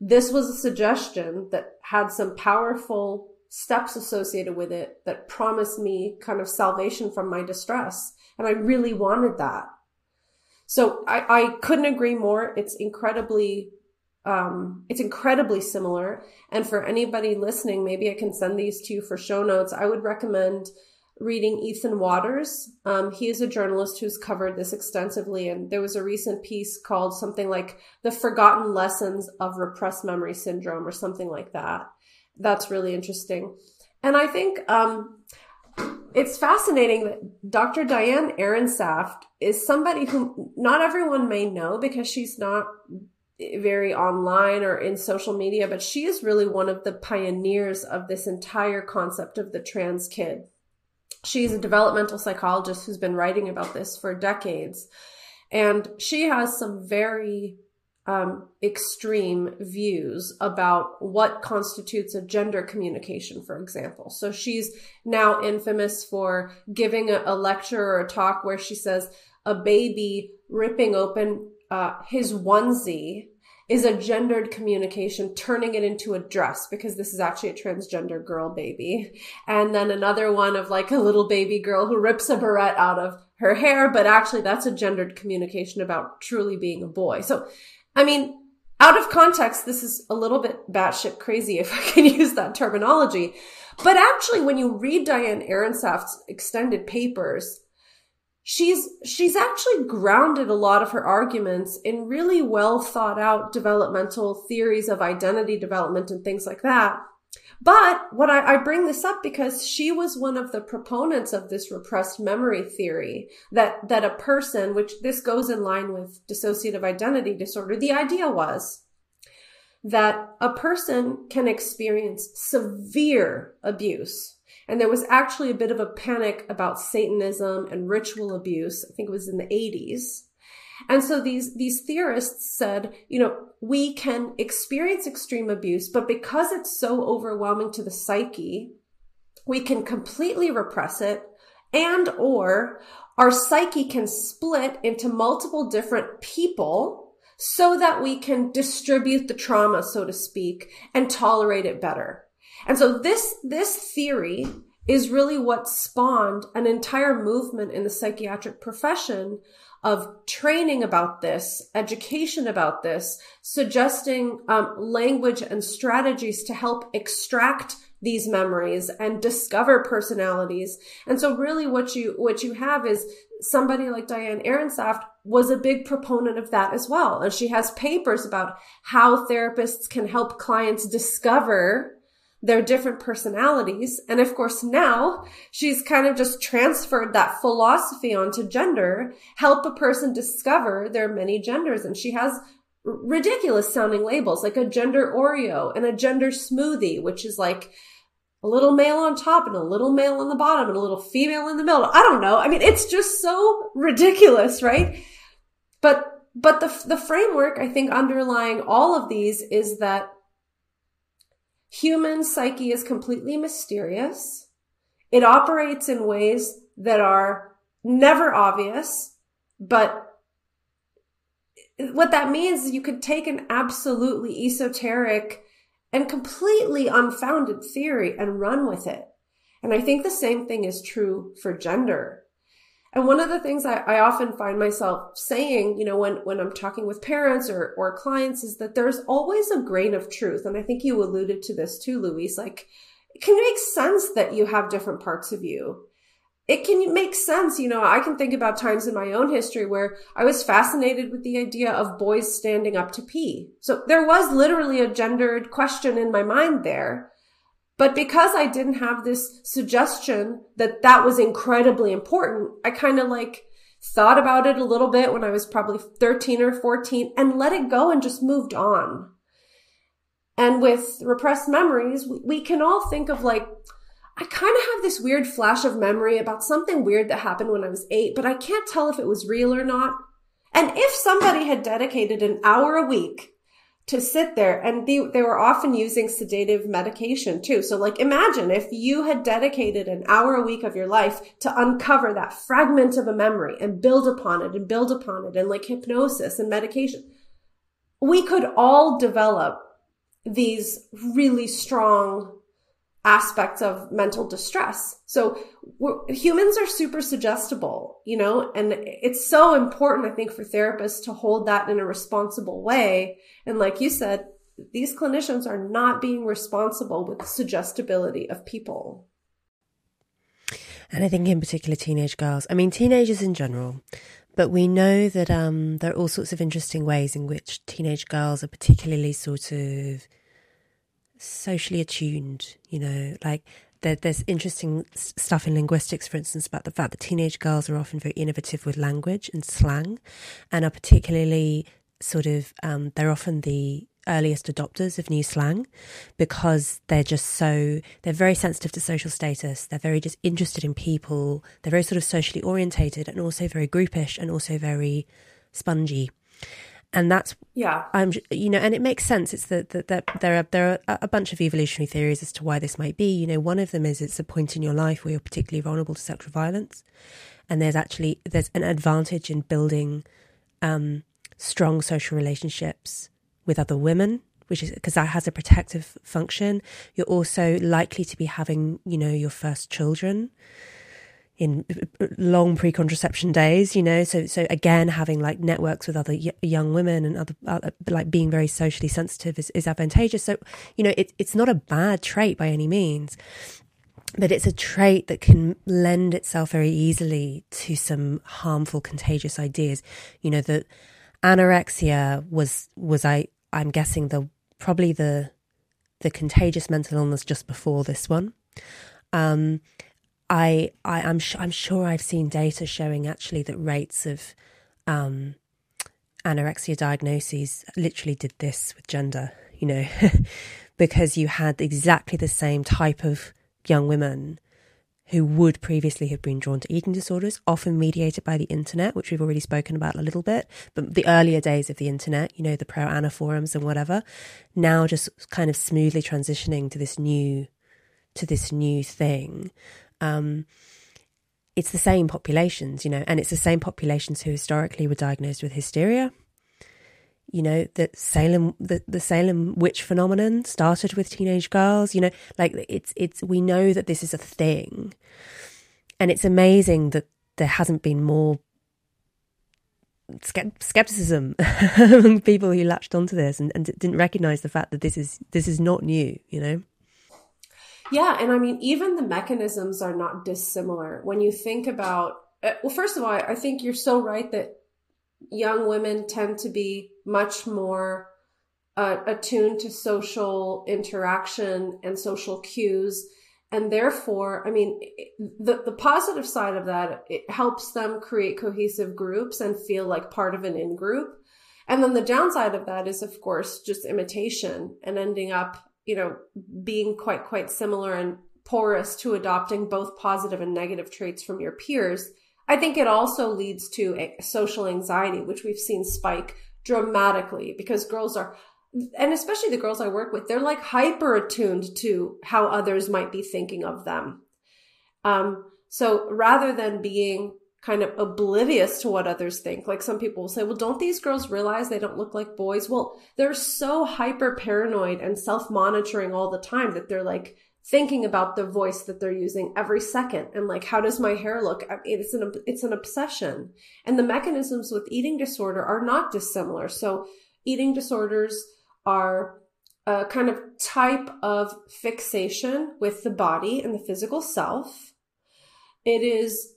this was a suggestion that had some powerful steps associated with it that promised me kind of salvation from my distress. And I really wanted that. So I, I couldn't agree more. It's incredibly um, it's incredibly similar. And for anybody listening, maybe I can send these to you for show notes. I would recommend reading Ethan Watters. Um, he is a journalist who's covered this extensively, and there was a recent piece called something like The Forgotten Lessons of Repressed Memory Syndrome or something like that. That's really interesting. And I think um, it's fascinating that Dr. Diane Ehrensaft is somebody who not everyone may know because she's not very online or in social media, but she is really one of the pioneers of this entire concept of the trans kid. She's a developmental psychologist who's been writing about this for decades. And she has some very um, extreme views about what constitutes a gender communication, for example. So she's now infamous for giving a, a lecture or a talk where she says a baby ripping open uh, his onesie is a gendered communication, turning it into a dress because this is actually a transgender girl baby. And then another one of like a little baby girl who rips a barrette out of her hair, but actually that's a gendered communication about truly being a boy. So, I mean, out of context, this is a little bit batshit crazy if I can use that terminology. But actually, when you read Diane Ehrensaft's extended papers, she's she's actually grounded a lot of her arguments in really well thought out developmental theories of identity development and things like that. But what I, I, bring this up because she was one of the proponents of this repressed memory theory that that a person which this goes in line with dissociative identity disorder the idea was that a person can experience severe abuse and there was actually a bit of a panic about Satanism and ritual abuse. I think it was in the 80s. And so these, these theorists said, you know, we can experience extreme abuse, but because it's so overwhelming to the psyche, we can completely repress it and or our psyche can split into multiple different people so that we can distribute the trauma, so to speak, and tolerate it better. And so this, this theory is really what spawned an entire movement in the psychiatric profession of training about this, education about this, suggesting um, language and strategies to help extract these memories and discover personalities. And so really what you, what you have is somebody like Diane Ehrensaft was a big proponent of that as well. And she has papers about how therapists can help clients discover their different personalities. And of course, now she's kind of just transferred that philosophy onto gender, help a person discover their many genders. And she has ridiculous sounding labels like a gender Oreo and a gender smoothie, which is like a little male on top and a little male on the bottom and a little female in the middle. I don't know. I mean, it's just so ridiculous, right? But, but the, the framework, I think, underlying all of these is that Human psyche is completely mysterious. It operates in ways that are never obvious, but what that means is you could take an absolutely esoteric and completely unfounded theory and run with it. And I think the same thing is true for gender. And one of the things I, I, often find myself saying, you know, when, when I'm talking with parents or, or clients is that there's always a grain of truth. And I think you alluded to this too, Louise. Like, it can make sense that you have different parts of you. It can make sense. You know, I can think about times in my own history where I was fascinated with the idea of boys standing up to pee. So there was literally a gendered question in my mind there. But because I didn't have this suggestion that that was incredibly important, I kind of like thought about it a little bit when I was probably 13 or 14 and let it go and just moved on. And with repressed memories, we can all think of like, I kind of have this weird flash of memory about something weird that happened when I was eight, but I can't tell if it was real or not. And if somebody had dedicated an hour a week to sit there and they, they were often using sedative medication too. So like imagine if you had dedicated an hour a week of your life to uncover that fragment of a memory and build upon it and build upon it and like hypnosis and medication. We could all develop these really strong aspects of mental distress. So humans are super suggestible, you know, and it's so important, I think, for therapists to hold that in a responsible way. And like you said, these clinicians are not being responsible with the suggestibility of people. And I think in particular teenage girls, I mean teenagers in general, but we know that um, there are all sorts of interesting ways in which teenage girls are particularly sort of socially attuned, you know, like there, there's interesting stuff in linguistics, for instance, about the fact that teenage girls are often very innovative with language and slang and are particularly sort of, um, they're often the earliest adopters of new slang because they're just so they're very sensitive to social status. They're very just interested in people. They're very sort of socially orientated and also very groupish and also very spongy and that's yeah. I'm you know and it makes sense. It's that the, the, there are there are a bunch of evolutionary theories as to why this might be. You know one of them is it's a point in your life where you're particularly vulnerable to sexual violence. And there's actually there's an advantage in building um, strong social relationships with other women which is because that has a protective function. You're also likely to be having you know your first children in long pre-contraception days you know? So so again having like networks with other y- young women and other uh, like being very socially sensitive is, is advantageous. So you know it, it's not a bad trait by any means but it's a trait that can lend itself very easily to some harmful contagious ideas. You know that anorexia was was i i'm guessing the probably the the contagious mental illness just before this one. Um I, I am sh- I'm sure I've seen data showing actually that rates of um, anorexia diagnoses literally did this with gender, you know, because you had exactly the same type of young women who would previously have been drawn to eating disorders, often mediated by the internet, which we've already spoken about a little bit. But the earlier days of the internet, you know, the pro Ana forums and whatever, now just kind of smoothly transitioning to this new, to this new thing um, it's the same populations, you know, and it's the same populations who historically were diagnosed with hysteria. You know, that Salem, the, the Salem witch phenomenon started with teenage girls, you know, like it's, it's, we know that this is a thing. And it's amazing that there hasn't been more skepticism among people who latched onto this and, and didn't recognize the fact that this is, this is not new, you know? Yeah, and I mean, even the mechanisms are not dissimilar. When you think about, uh, well, first of all, I think you're so right that young women tend to be much more uh, attuned to social interaction and social cues. And therefore, I mean, the, the positive side of that, it helps them create cohesive groups and feel like part of an in group. And then the downside of that is, of course, just imitation and ending up you know, being quite, quite similar and porous to adopting both positive and negative traits from your peers, I think it also leads to social anxiety, which we've seen spike dramatically because girls are, and especially the girls I work with, they're like hyper attuned to how others might be thinking of them. Um, so rather than being kind of oblivious to what others think. Like some people will say, well, don't these girls realize they don't look like boys? Well, they're so hyper paranoid and self monitoring all the time that they're like thinking about the voice that they're using every second and like, how does my hair look? It's an, it's an obsession. And the mechanisms with eating disorder are not dissimilar. So eating disorders are a kind of type of fixation with the body and the physical self. It is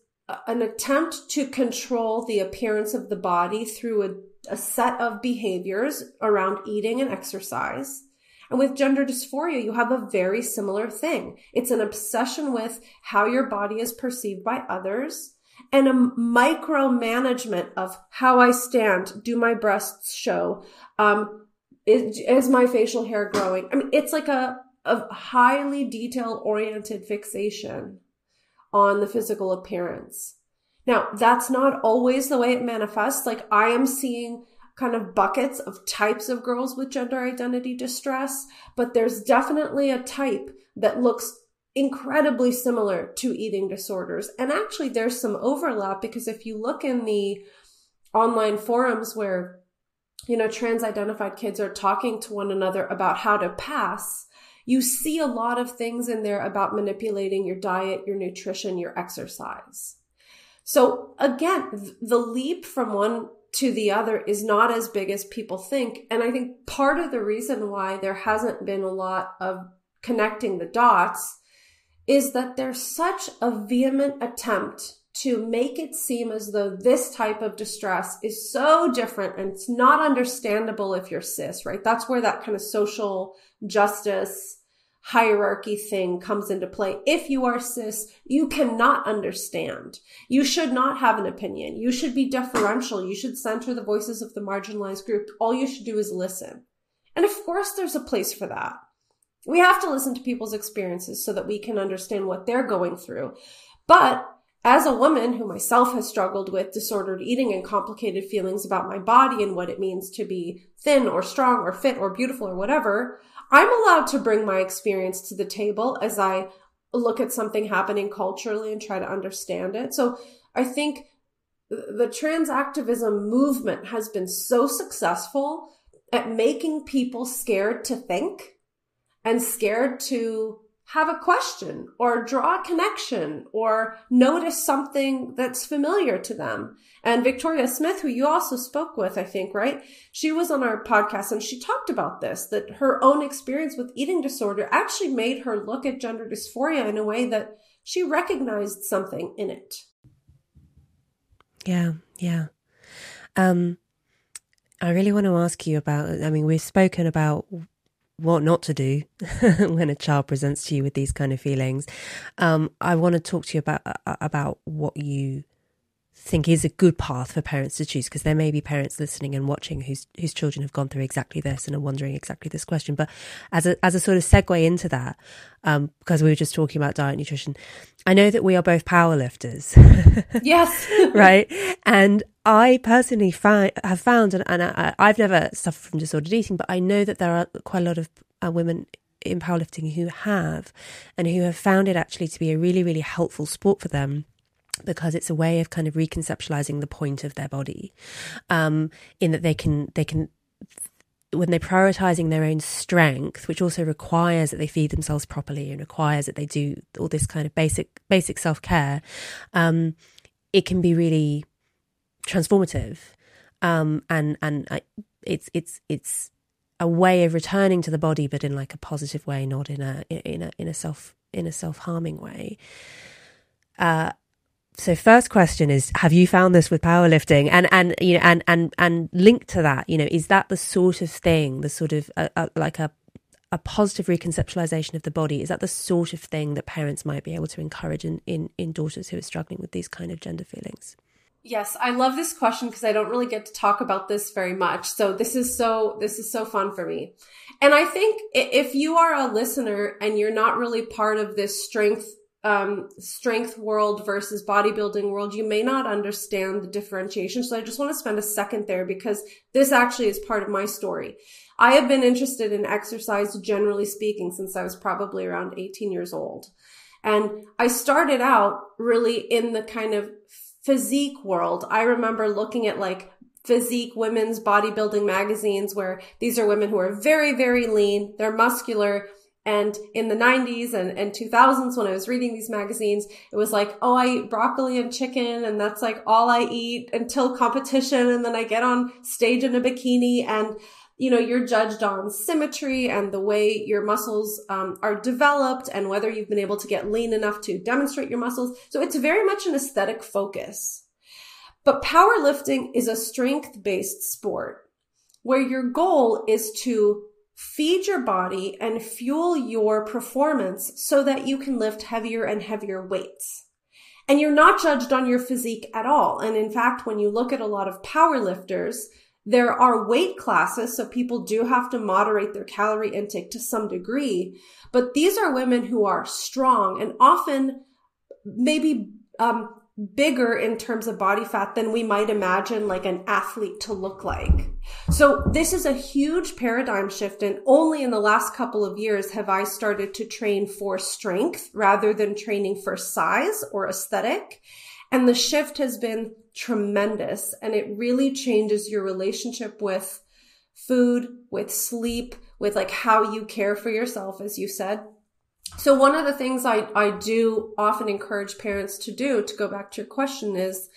an attempt to control the appearance of the body through a, a, set of behaviors around eating and exercise. And with gender dysphoria, you have a very similar thing. It's an obsession with how your body is perceived by others and a micromanagement of how I stand. Do my breasts show? Um, is, is my facial hair growing? I mean, it's like a, a highly detail oriented fixation on the physical appearance. Now, that's not always the way it manifests. Like I am seeing kind of buckets of types of girls with gender identity distress, but there's definitely a type that looks incredibly similar to eating disorders. And actually, there's some overlap because if you look in the online forums where, you know, trans identified kids are talking to one another about how to pass, you see a lot of things in there about manipulating your diet, your nutrition, your exercise. So again, the leap from one to the other is not as big as people think. And I think part of the reason why there hasn't been a lot of connecting the dots is that there's such a vehement attempt to make it seem as though this type of distress is so different and it's not understandable if you're cis, right? That's where that kind of social justice hierarchy thing comes into play. If you are cis, you cannot understand. You should not have an opinion. You should be deferential. You should center the voices of the marginalized group. All you should do is listen. And of course, there's a place for that. We have to listen to people's experiences so that we can understand what they're going through. But as a woman who myself has struggled with disordered eating and complicated feelings about my body and what it means to be thin or strong or fit or beautiful or whatever, I'm allowed to bring my experience to the table as I look at something happening culturally and try to understand it. So I think the trans activism movement has been so successful at making people scared to think and scared to have a question or draw a connection or notice something that's familiar to them. And Victoria Smith, who you also spoke with, I think, right? She was on our podcast and she talked about this, that her own experience with eating disorder actually made her look at gender dysphoria in a way that she recognized something in it. Yeah, yeah. Um, I really want to ask you about, I mean, we've spoken about what not to do when a child presents to you with these kind of feelings. Um, I want to talk to you about uh, about what you think is a good path for parents to choose because there may be parents listening and watching whose whose children have gone through exactly this and are wondering exactly this question. But as a as a sort of segue into that, um, because we were just talking about diet nutrition, I know that we are both powerlifters. yes, right. And I personally have found, and, and I, have never suffered from disordered eating, but I know that there are quite a lot of uh, women in powerlifting who have, and who have found it actually to be a really really helpful sport for them because it's a way of kind of reconceptualizing the point of their body um, in that they can they can when they're prioritizing their own strength which also requires that they feed themselves properly and requires that they do all this kind of basic basic self-care um, it can be really transformative um, and and I, it's it's it's a way of returning to the body but in like a positive way not in a in a in a self in a self-harming way. Uh, so first question is have you found this with powerlifting? And and you know and and and linked to that you know is that the sort of thing the sort of uh, uh, like a a positive reconceptualization of the body is that the sort of thing that parents might be able to encourage in in, in daughters who are struggling with these kind of gender feelings yes i love this question because i don't really get to talk about this very much so this is so this is so fun for me and i think if you are a listener and you're not really part of this strength um, strength world versus bodybuilding world, you may not understand the differentiation. So I just want to spend a second there because this actually is part of my story. I have been interested in exercise, generally speaking, since I was probably around 18 years old. And I started out really in the kind of physique world. I remember looking at like physique women's bodybuilding magazines where these are women who are very, very lean. They're muscular and in the 90s and, and 2000s, when I was reading these magazines, it was like, oh, I eat broccoli and chicken, and that's like all I eat until competition. And then I get on stage in a bikini, and you know, you're judged on symmetry and the way your muscles um, are developed, and whether you've been able to get lean enough to demonstrate your muscles. So it's very much an aesthetic focus. But powerlifting is a strength based sport where your goal is to feed your body and fuel your performance so that you can lift heavier and heavier weights. And you're not judged on your physique at all. And in fact, when you look at a lot of power lifters, there are weight classes, so people do have to moderate their calorie intake to some degree. But these are women who are strong and often maybe um, bigger in terms of body fat than we might imagine like an athlete to look like. So this is a huge paradigm shift. And only in the last couple of years have I started to train for strength rather than training for size or aesthetic. And the shift has been tremendous and it really changes your relationship with food, with sleep, with like how you care for yourself, as you said. So one of the things I, I do often encourage parents to do to go back to your question is,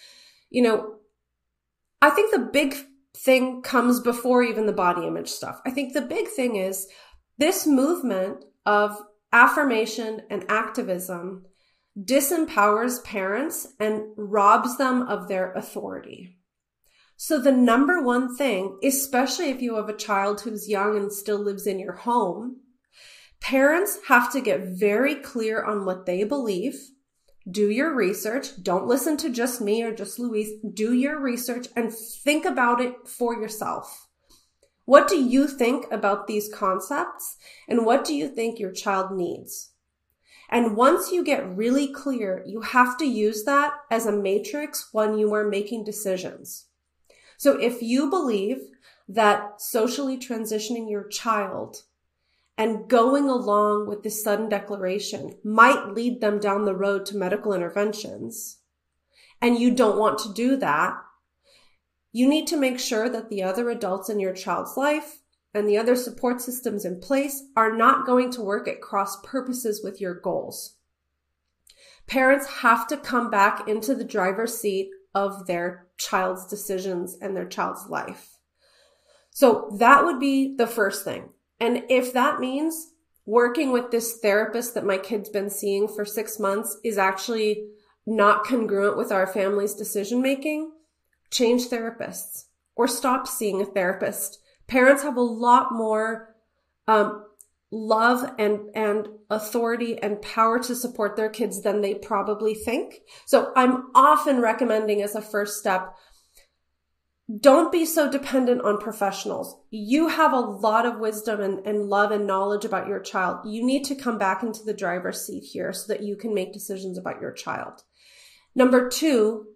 you know, I think the big thing comes before even the body image stuff. I think the big thing is this movement of affirmation and activism disempowers parents and robs them of their authority. So the number one thing, especially if you have a child who's young and still lives in your home, parents have to get very clear on what they believe. Do your research. Don't listen to just me or just Louise. Do your research and think about it for yourself. What do you think about these concepts? And what do you think your child needs? And once you get really clear, you have to use that as a matrix when you are making decisions. So if you believe that socially transitioning your child and going along with this sudden declaration might lead them down the road to medical interventions, and you don't want to do that, you need to make sure that the other adults in your child's life and the other support systems in place are not going to work at cross purposes with your goals. Parents have to come back into the driver's seat of their child's decisions and their child's life. So that would be the first thing. And if that means working with this therapist that my kid's been seeing for six months is actually not congruent with our family's decision making, change therapists or stop seeing a therapist Parents have a lot more um, love and and authority and power to support their kids than they probably think. So I'm often recommending as a first step don't be so dependent on professionals. You have a lot of wisdom and, and, love and knowledge about your child. You need to come back into the driver's seat here so that you can make decisions about your child. Number two,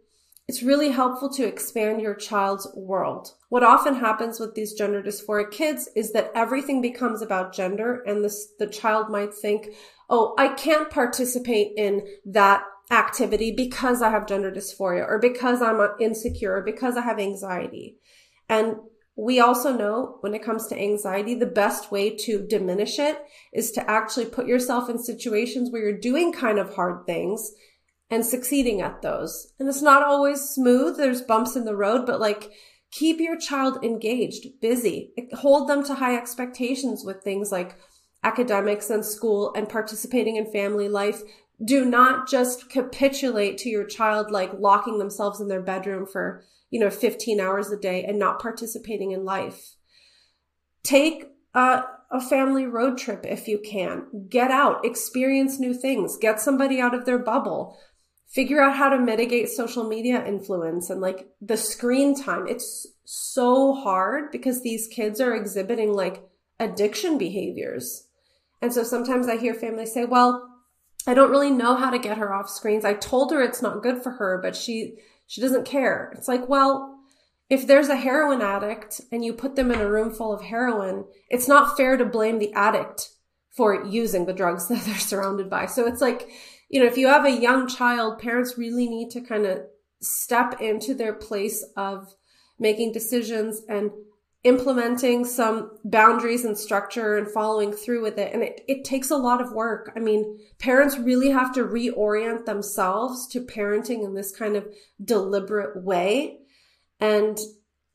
it's really helpful to expand your child's world. What often happens with these gender dysphoric kids is that everything becomes about gender and this, the child might think, oh, I can't participate in that activity because I have gender dysphoria or because I'm uh, insecure or because I have anxiety. And we also know when it comes to anxiety, the best way to diminish it is to actually put yourself in situations where you're doing kind of hard things and succeeding at those. And it's not always smooth. There's bumps in the road, but like keep your child engaged, busy, hold them to high expectations with things like academics and school and participating in family life. Do not just capitulate to your child like locking themselves in their bedroom for, you know, 15 hours a day and not participating in life. Take a, a family road trip if you can. Get out, experience new things, get somebody out of their bubble figure out how to mitigate social media influence and like the screen time. It's so hard because these kids are exhibiting like addiction behaviors. And so sometimes I hear families say, well, I don't really know how to get her off screens. I told her it's not good for her, but she, she doesn't care. It's like, well, if there's a heroin addict and you put them in a room full of heroin, it's not fair to blame the addict for using the drugs that they're surrounded by. So it's like, you know, if you have a young child, parents really need to kind of step into their place of making decisions and implementing some boundaries and structure and following through with it. And it, it takes a lot of work. I mean, parents really have to reorient themselves to parenting in this kind of deliberate way. And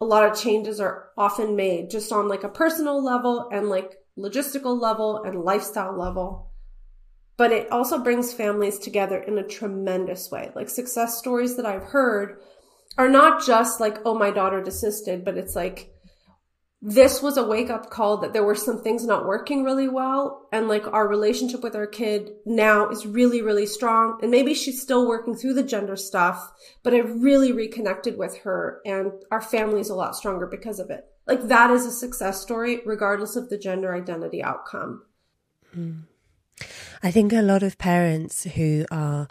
a lot of changes are often made just on like a personal level and like logistical level and lifestyle level but it also brings families together in a tremendous way. Like success stories that I've heard are not just like, oh, my daughter desisted, but it's like, this was a wake up call that there were some things not working really well. And like our relationship with our kid now is really, really strong. And maybe she's still working through the gender stuff, but I've really reconnected with her and our family's a lot stronger because of it. Like that is a success story, regardless of the gender identity outcome. Mm. I think a lot of parents who are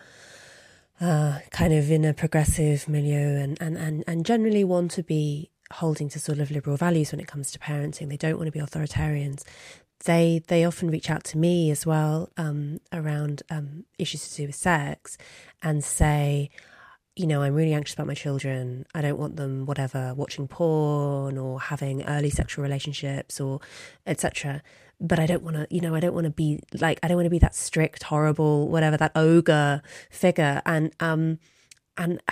uh, kind of in a progressive milieu and, and, and, and generally want to be holding to sort of liberal values when it comes to parenting. They don't want to be authoritarians. They they often reach out to me as well um, around um, issues to do with sex and say, you know, I'm really anxious about my children. I don't want them, whatever, watching porn or having early sexual relationships or etc. But I don't want to, you know, I don't want to be like, I don't want to be that strict, horrible, whatever, that ogre figure. And um, and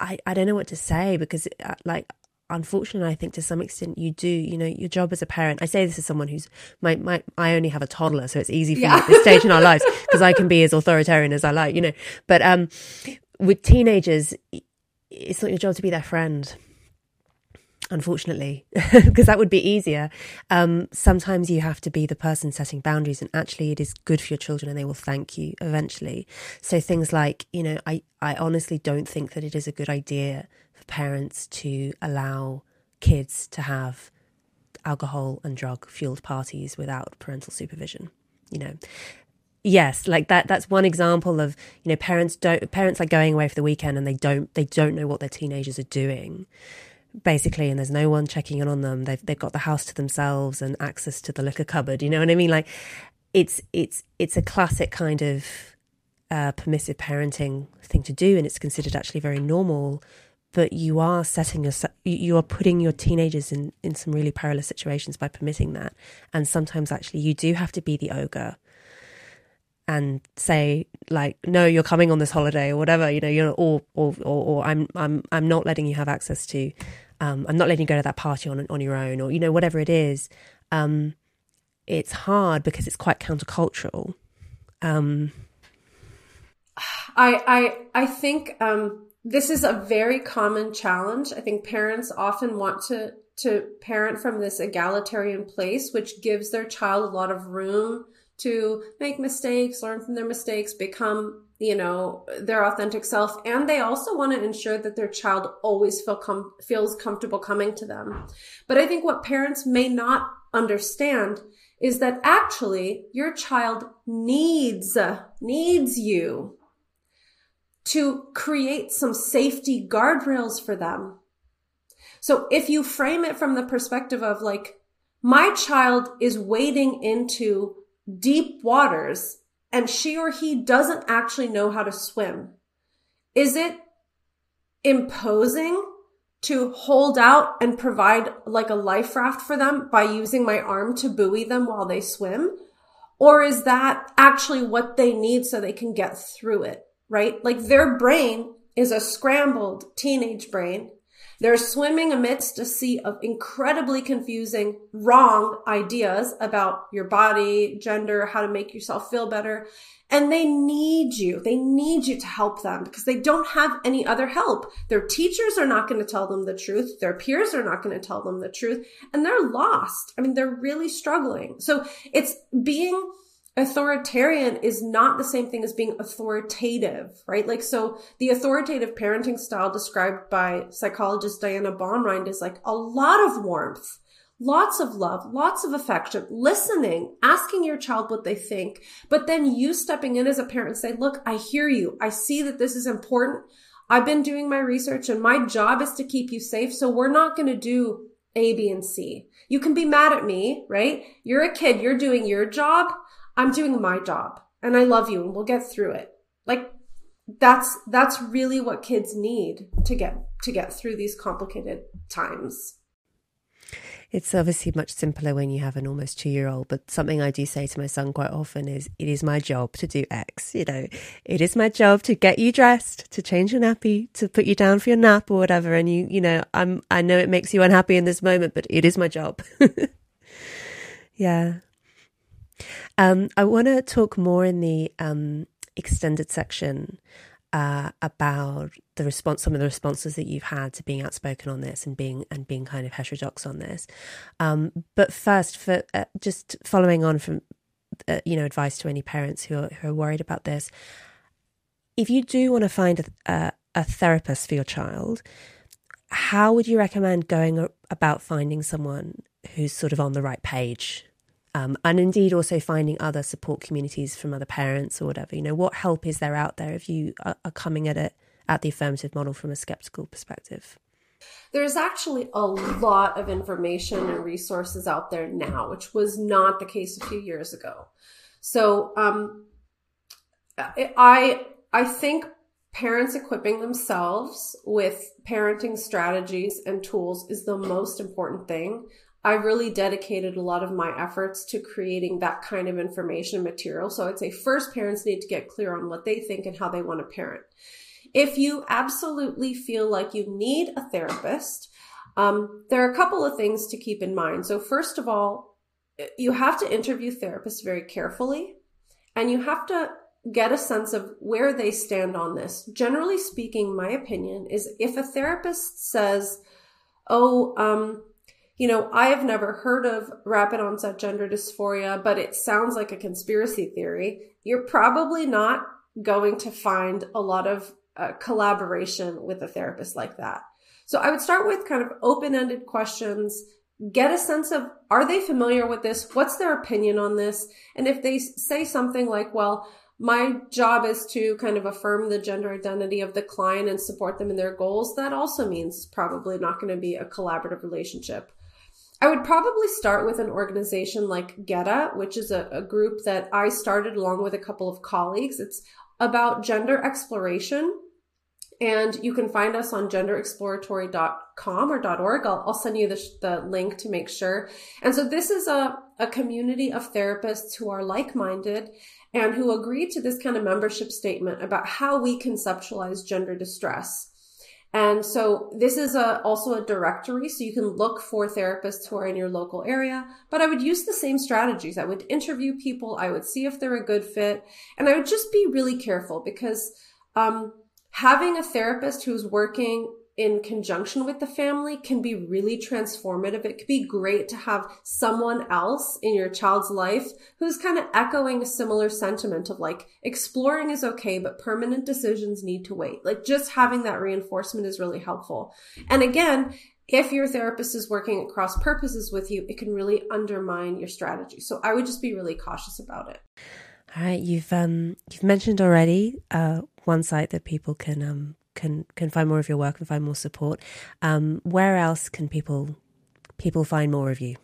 I, I don't know what to say because uh, like unfortunately i think to some extent you do you know your job as a parent i say this as someone who's my, my i only have a toddler so it's easy for yeah. me at this stage in our lives because i can be as authoritarian as i like you know but um with teenagers it's not your job to be their friend unfortunately, because that would be easier. Um, sometimes you have to be the person setting boundaries, and actually, it is good for your children, and they will thank you eventually. So things like, you know, I I honestly don't think that it is a good idea for parents to allow kids to have alcohol and drug fueled parties without parental supervision. You know, yes like that that's one example of you know parents don't parents are going away for the weekend and they don't they don't know what their teenagers are doing basically and there's no one checking in on them. They've they've got the house to themselves and access to the liquor cupboard you know what i mean? Like it's it's it's a classic kind of uh, permissive parenting thing to do and it's considered actually very normal but you are setting your you are putting your teenagers in in some really perilous situations by permitting that. And sometimes actually you do have to be the ogre and say like no you're coming on this holiday or whatever you know you're or or or, or i'm i'm i'm not letting you have access to um, I'm not letting you go to that party on on your own, or you know whatever it is. Um, it's hard because it's quite countercultural. Um, I I I think um, this is a very common challenge. I think parents often want to to parent from this egalitarian place, which gives their child a lot of room to make mistakes, learn from their mistakes, become you know their authentic self. And they also want to ensure that their child always feel com- feels comfortable coming to them. But i think what parents may not understand is that actually your child needs needs you to create some safety guardrails for them. So if you frame it from the perspective of like my child is wading into deep waters and she or he doesn't actually know how to swim, is it imposing to hold out and provide like a life raft for them by using my arm to buoy them while they swim? Or is that actually what they need so they can get through it? Right? Like their brain is a scrambled teenage brain they're swimming amidst a sea of incredibly confusing, wrong ideas about your body, gender, how to make yourself feel better. And they need you. They need you to help them because they don't have any other help. Their teachers are not going to tell them the truth. Their peers are not going to tell them the truth and they're lost. I mean, they're really struggling. So it's being authoritarian is not the same thing as being authoritative, right? Like, so the authoritative parenting style described by psychologist Diana Baumrind is like a lot of warmth, lots of love, lots of affection, listening, asking your child what they think, but then you stepping in as a parent and say, look, I hear you. I see that this is important. I've been doing my research and my job is to keep you safe. So we're not going to do A, B, and C. You can be mad at me, right? You're a kid. You're doing your job. I'm doing my job and I love you and we'll get through it. Like that's that's really what kids need to get to get through these complicated times. It's obviously much simpler when you have an almost two year old, but something I do say to my son quite often is it is my job to do X. You know, it is my job to get you dressed, to change your nappy, to put you down for your nap or whatever. And you, you know, I'm, I know it makes you unhappy in this moment, but it is my job. yeah. Um, I want to talk more in the um, extended section uh, about the response, some of the responses that you've had to being outspoken on this and being and being kind of heterodox on this. Um, but first, for uh, just following on from uh, you know advice to any parents who are who are worried about this, if you do want to find a, a, a therapist for your child, how would you recommend going about finding someone who's sort of on the right page um, and indeed also finding other support communities from other parents or whatever. You know, what help is there out there if you are, are coming at it at the affirmative model from a skeptical perspective? There's actually a lot of information and resources out there now, which was not the case a few years ago. So, um, I I think parents equipping themselves with parenting strategies and tools is the most important thing. I really dedicated a lot of my efforts to creating that kind of information material. So I'd say first parents need to get clear on what they think and how they want to parent. If you absolutely feel like you need a therapist, um, there are a couple of things to keep in mind. So first of all, you have to interview therapists very carefully and you have to get a sense of where they stand on this. Generally speaking, my opinion is if a therapist says, Oh, um, you know, I have never heard of rapid onset gender dysphoria, but it sounds like a conspiracy theory. You're probably not going to find a lot of uh, collaboration with a therapist like that. So I would start with kind of open ended questions. Get a sense of are they familiar with this? What's their opinion on this? And if they say something like, well, my job is to kind of affirm the gender identity of the client and support them in their goals, that also means probably not going to be a collaborative relationship. I would probably start with an organization like GETA, which is a, a, group that I started along with a couple of colleagues. It's about gender exploration. And you can find us on genderexploratory.com or .org. I'll, I'll send you the, the link to make sure. And so this is a, a community of therapists who are like-minded and who agree to this kind of membership statement about how we conceptualize gender distress. And so this is a, also a directory, so you can look for therapists who are in your local area. But I would use the same strategies. I would interview people. I would see if they're a good fit, and I would just be really careful because um, having a therapist who's working in conjunction with the family can be really transformative. It could be great to have someone else in your child's life who's kind of echoing a similar sentiment of like exploring is okay, but permanent decisions need to wait. Like just having that reinforcement is really helpful. And again, if your therapist is working at cross purposes with you, it can really undermine your strategy. So I would just be really cautious about it. All right, you've um you've mentioned already uh one site that people can um can can find more of your work and find more support. Um, where else can people people find more of you?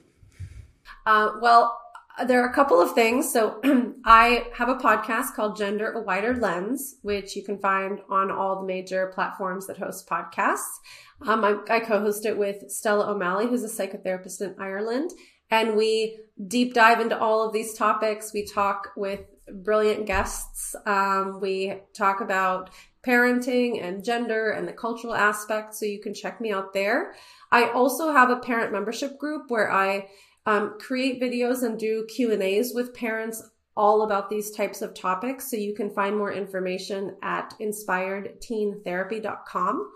Uh, well, there are a couple of things. So I have a podcast called Gender a Wider Lens, which you can find on all the major platforms that host podcasts. Um, I, I co-host it with Stella O'Malley, who's a psychotherapist in Ireland. And we deep dive into all of these topics. We talk with brilliant guests. Um, we talk about parenting and gender and the cultural aspect. So you can check me out there. I also have a parent membership group where I um, create videos and do Q and A's with parents all about these types of topics. So you can find more information at inspiredteentherapy.com.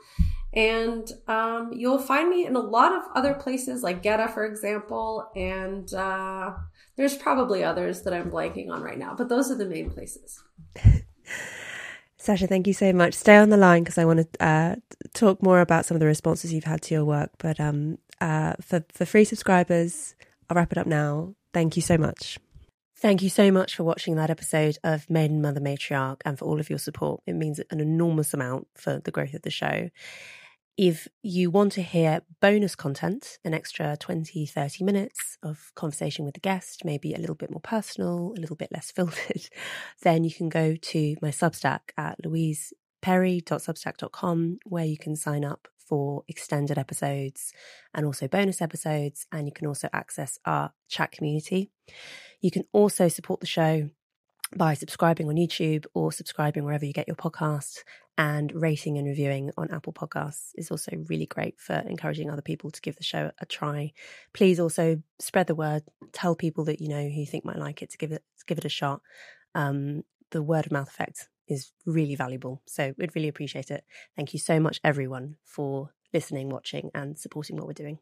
And um, you'll find me in a lot of other places like GETA, for example. And uh, there's probably others that I'm blanking on right now, but those are the main places. Sasha, thank you so much. Stay on the line because I want to uh, talk more about some of the responses you've had to your work. But um, uh, for for free subscribers, I'll wrap it up now. Thank you so much. Thank you so much for watching that episode of Maiden Mother Matriarch and for all of your support. It means an enormous amount for the growth of the show. If you want to hear bonus content, an extra 20, 30 minutes of conversation with the guest, maybe a little bit more personal, a little bit less filtered, then you can go to my Substack at louiseperry.substack.com where you can sign up for extended episodes and also bonus episodes. And you can also access our chat community. You can also support the show by subscribing on YouTube or subscribing wherever you get your podcasts and rating and reviewing on Apple Podcasts is also really great for encouraging other people to give the show a try. Please also spread the word, tell people that you know who you think might like it to give it to give it a shot. Um, the word of mouth effect is really valuable. So we'd really appreciate it. Thank you so much, everyone, for listening, watching, and supporting what we're doing.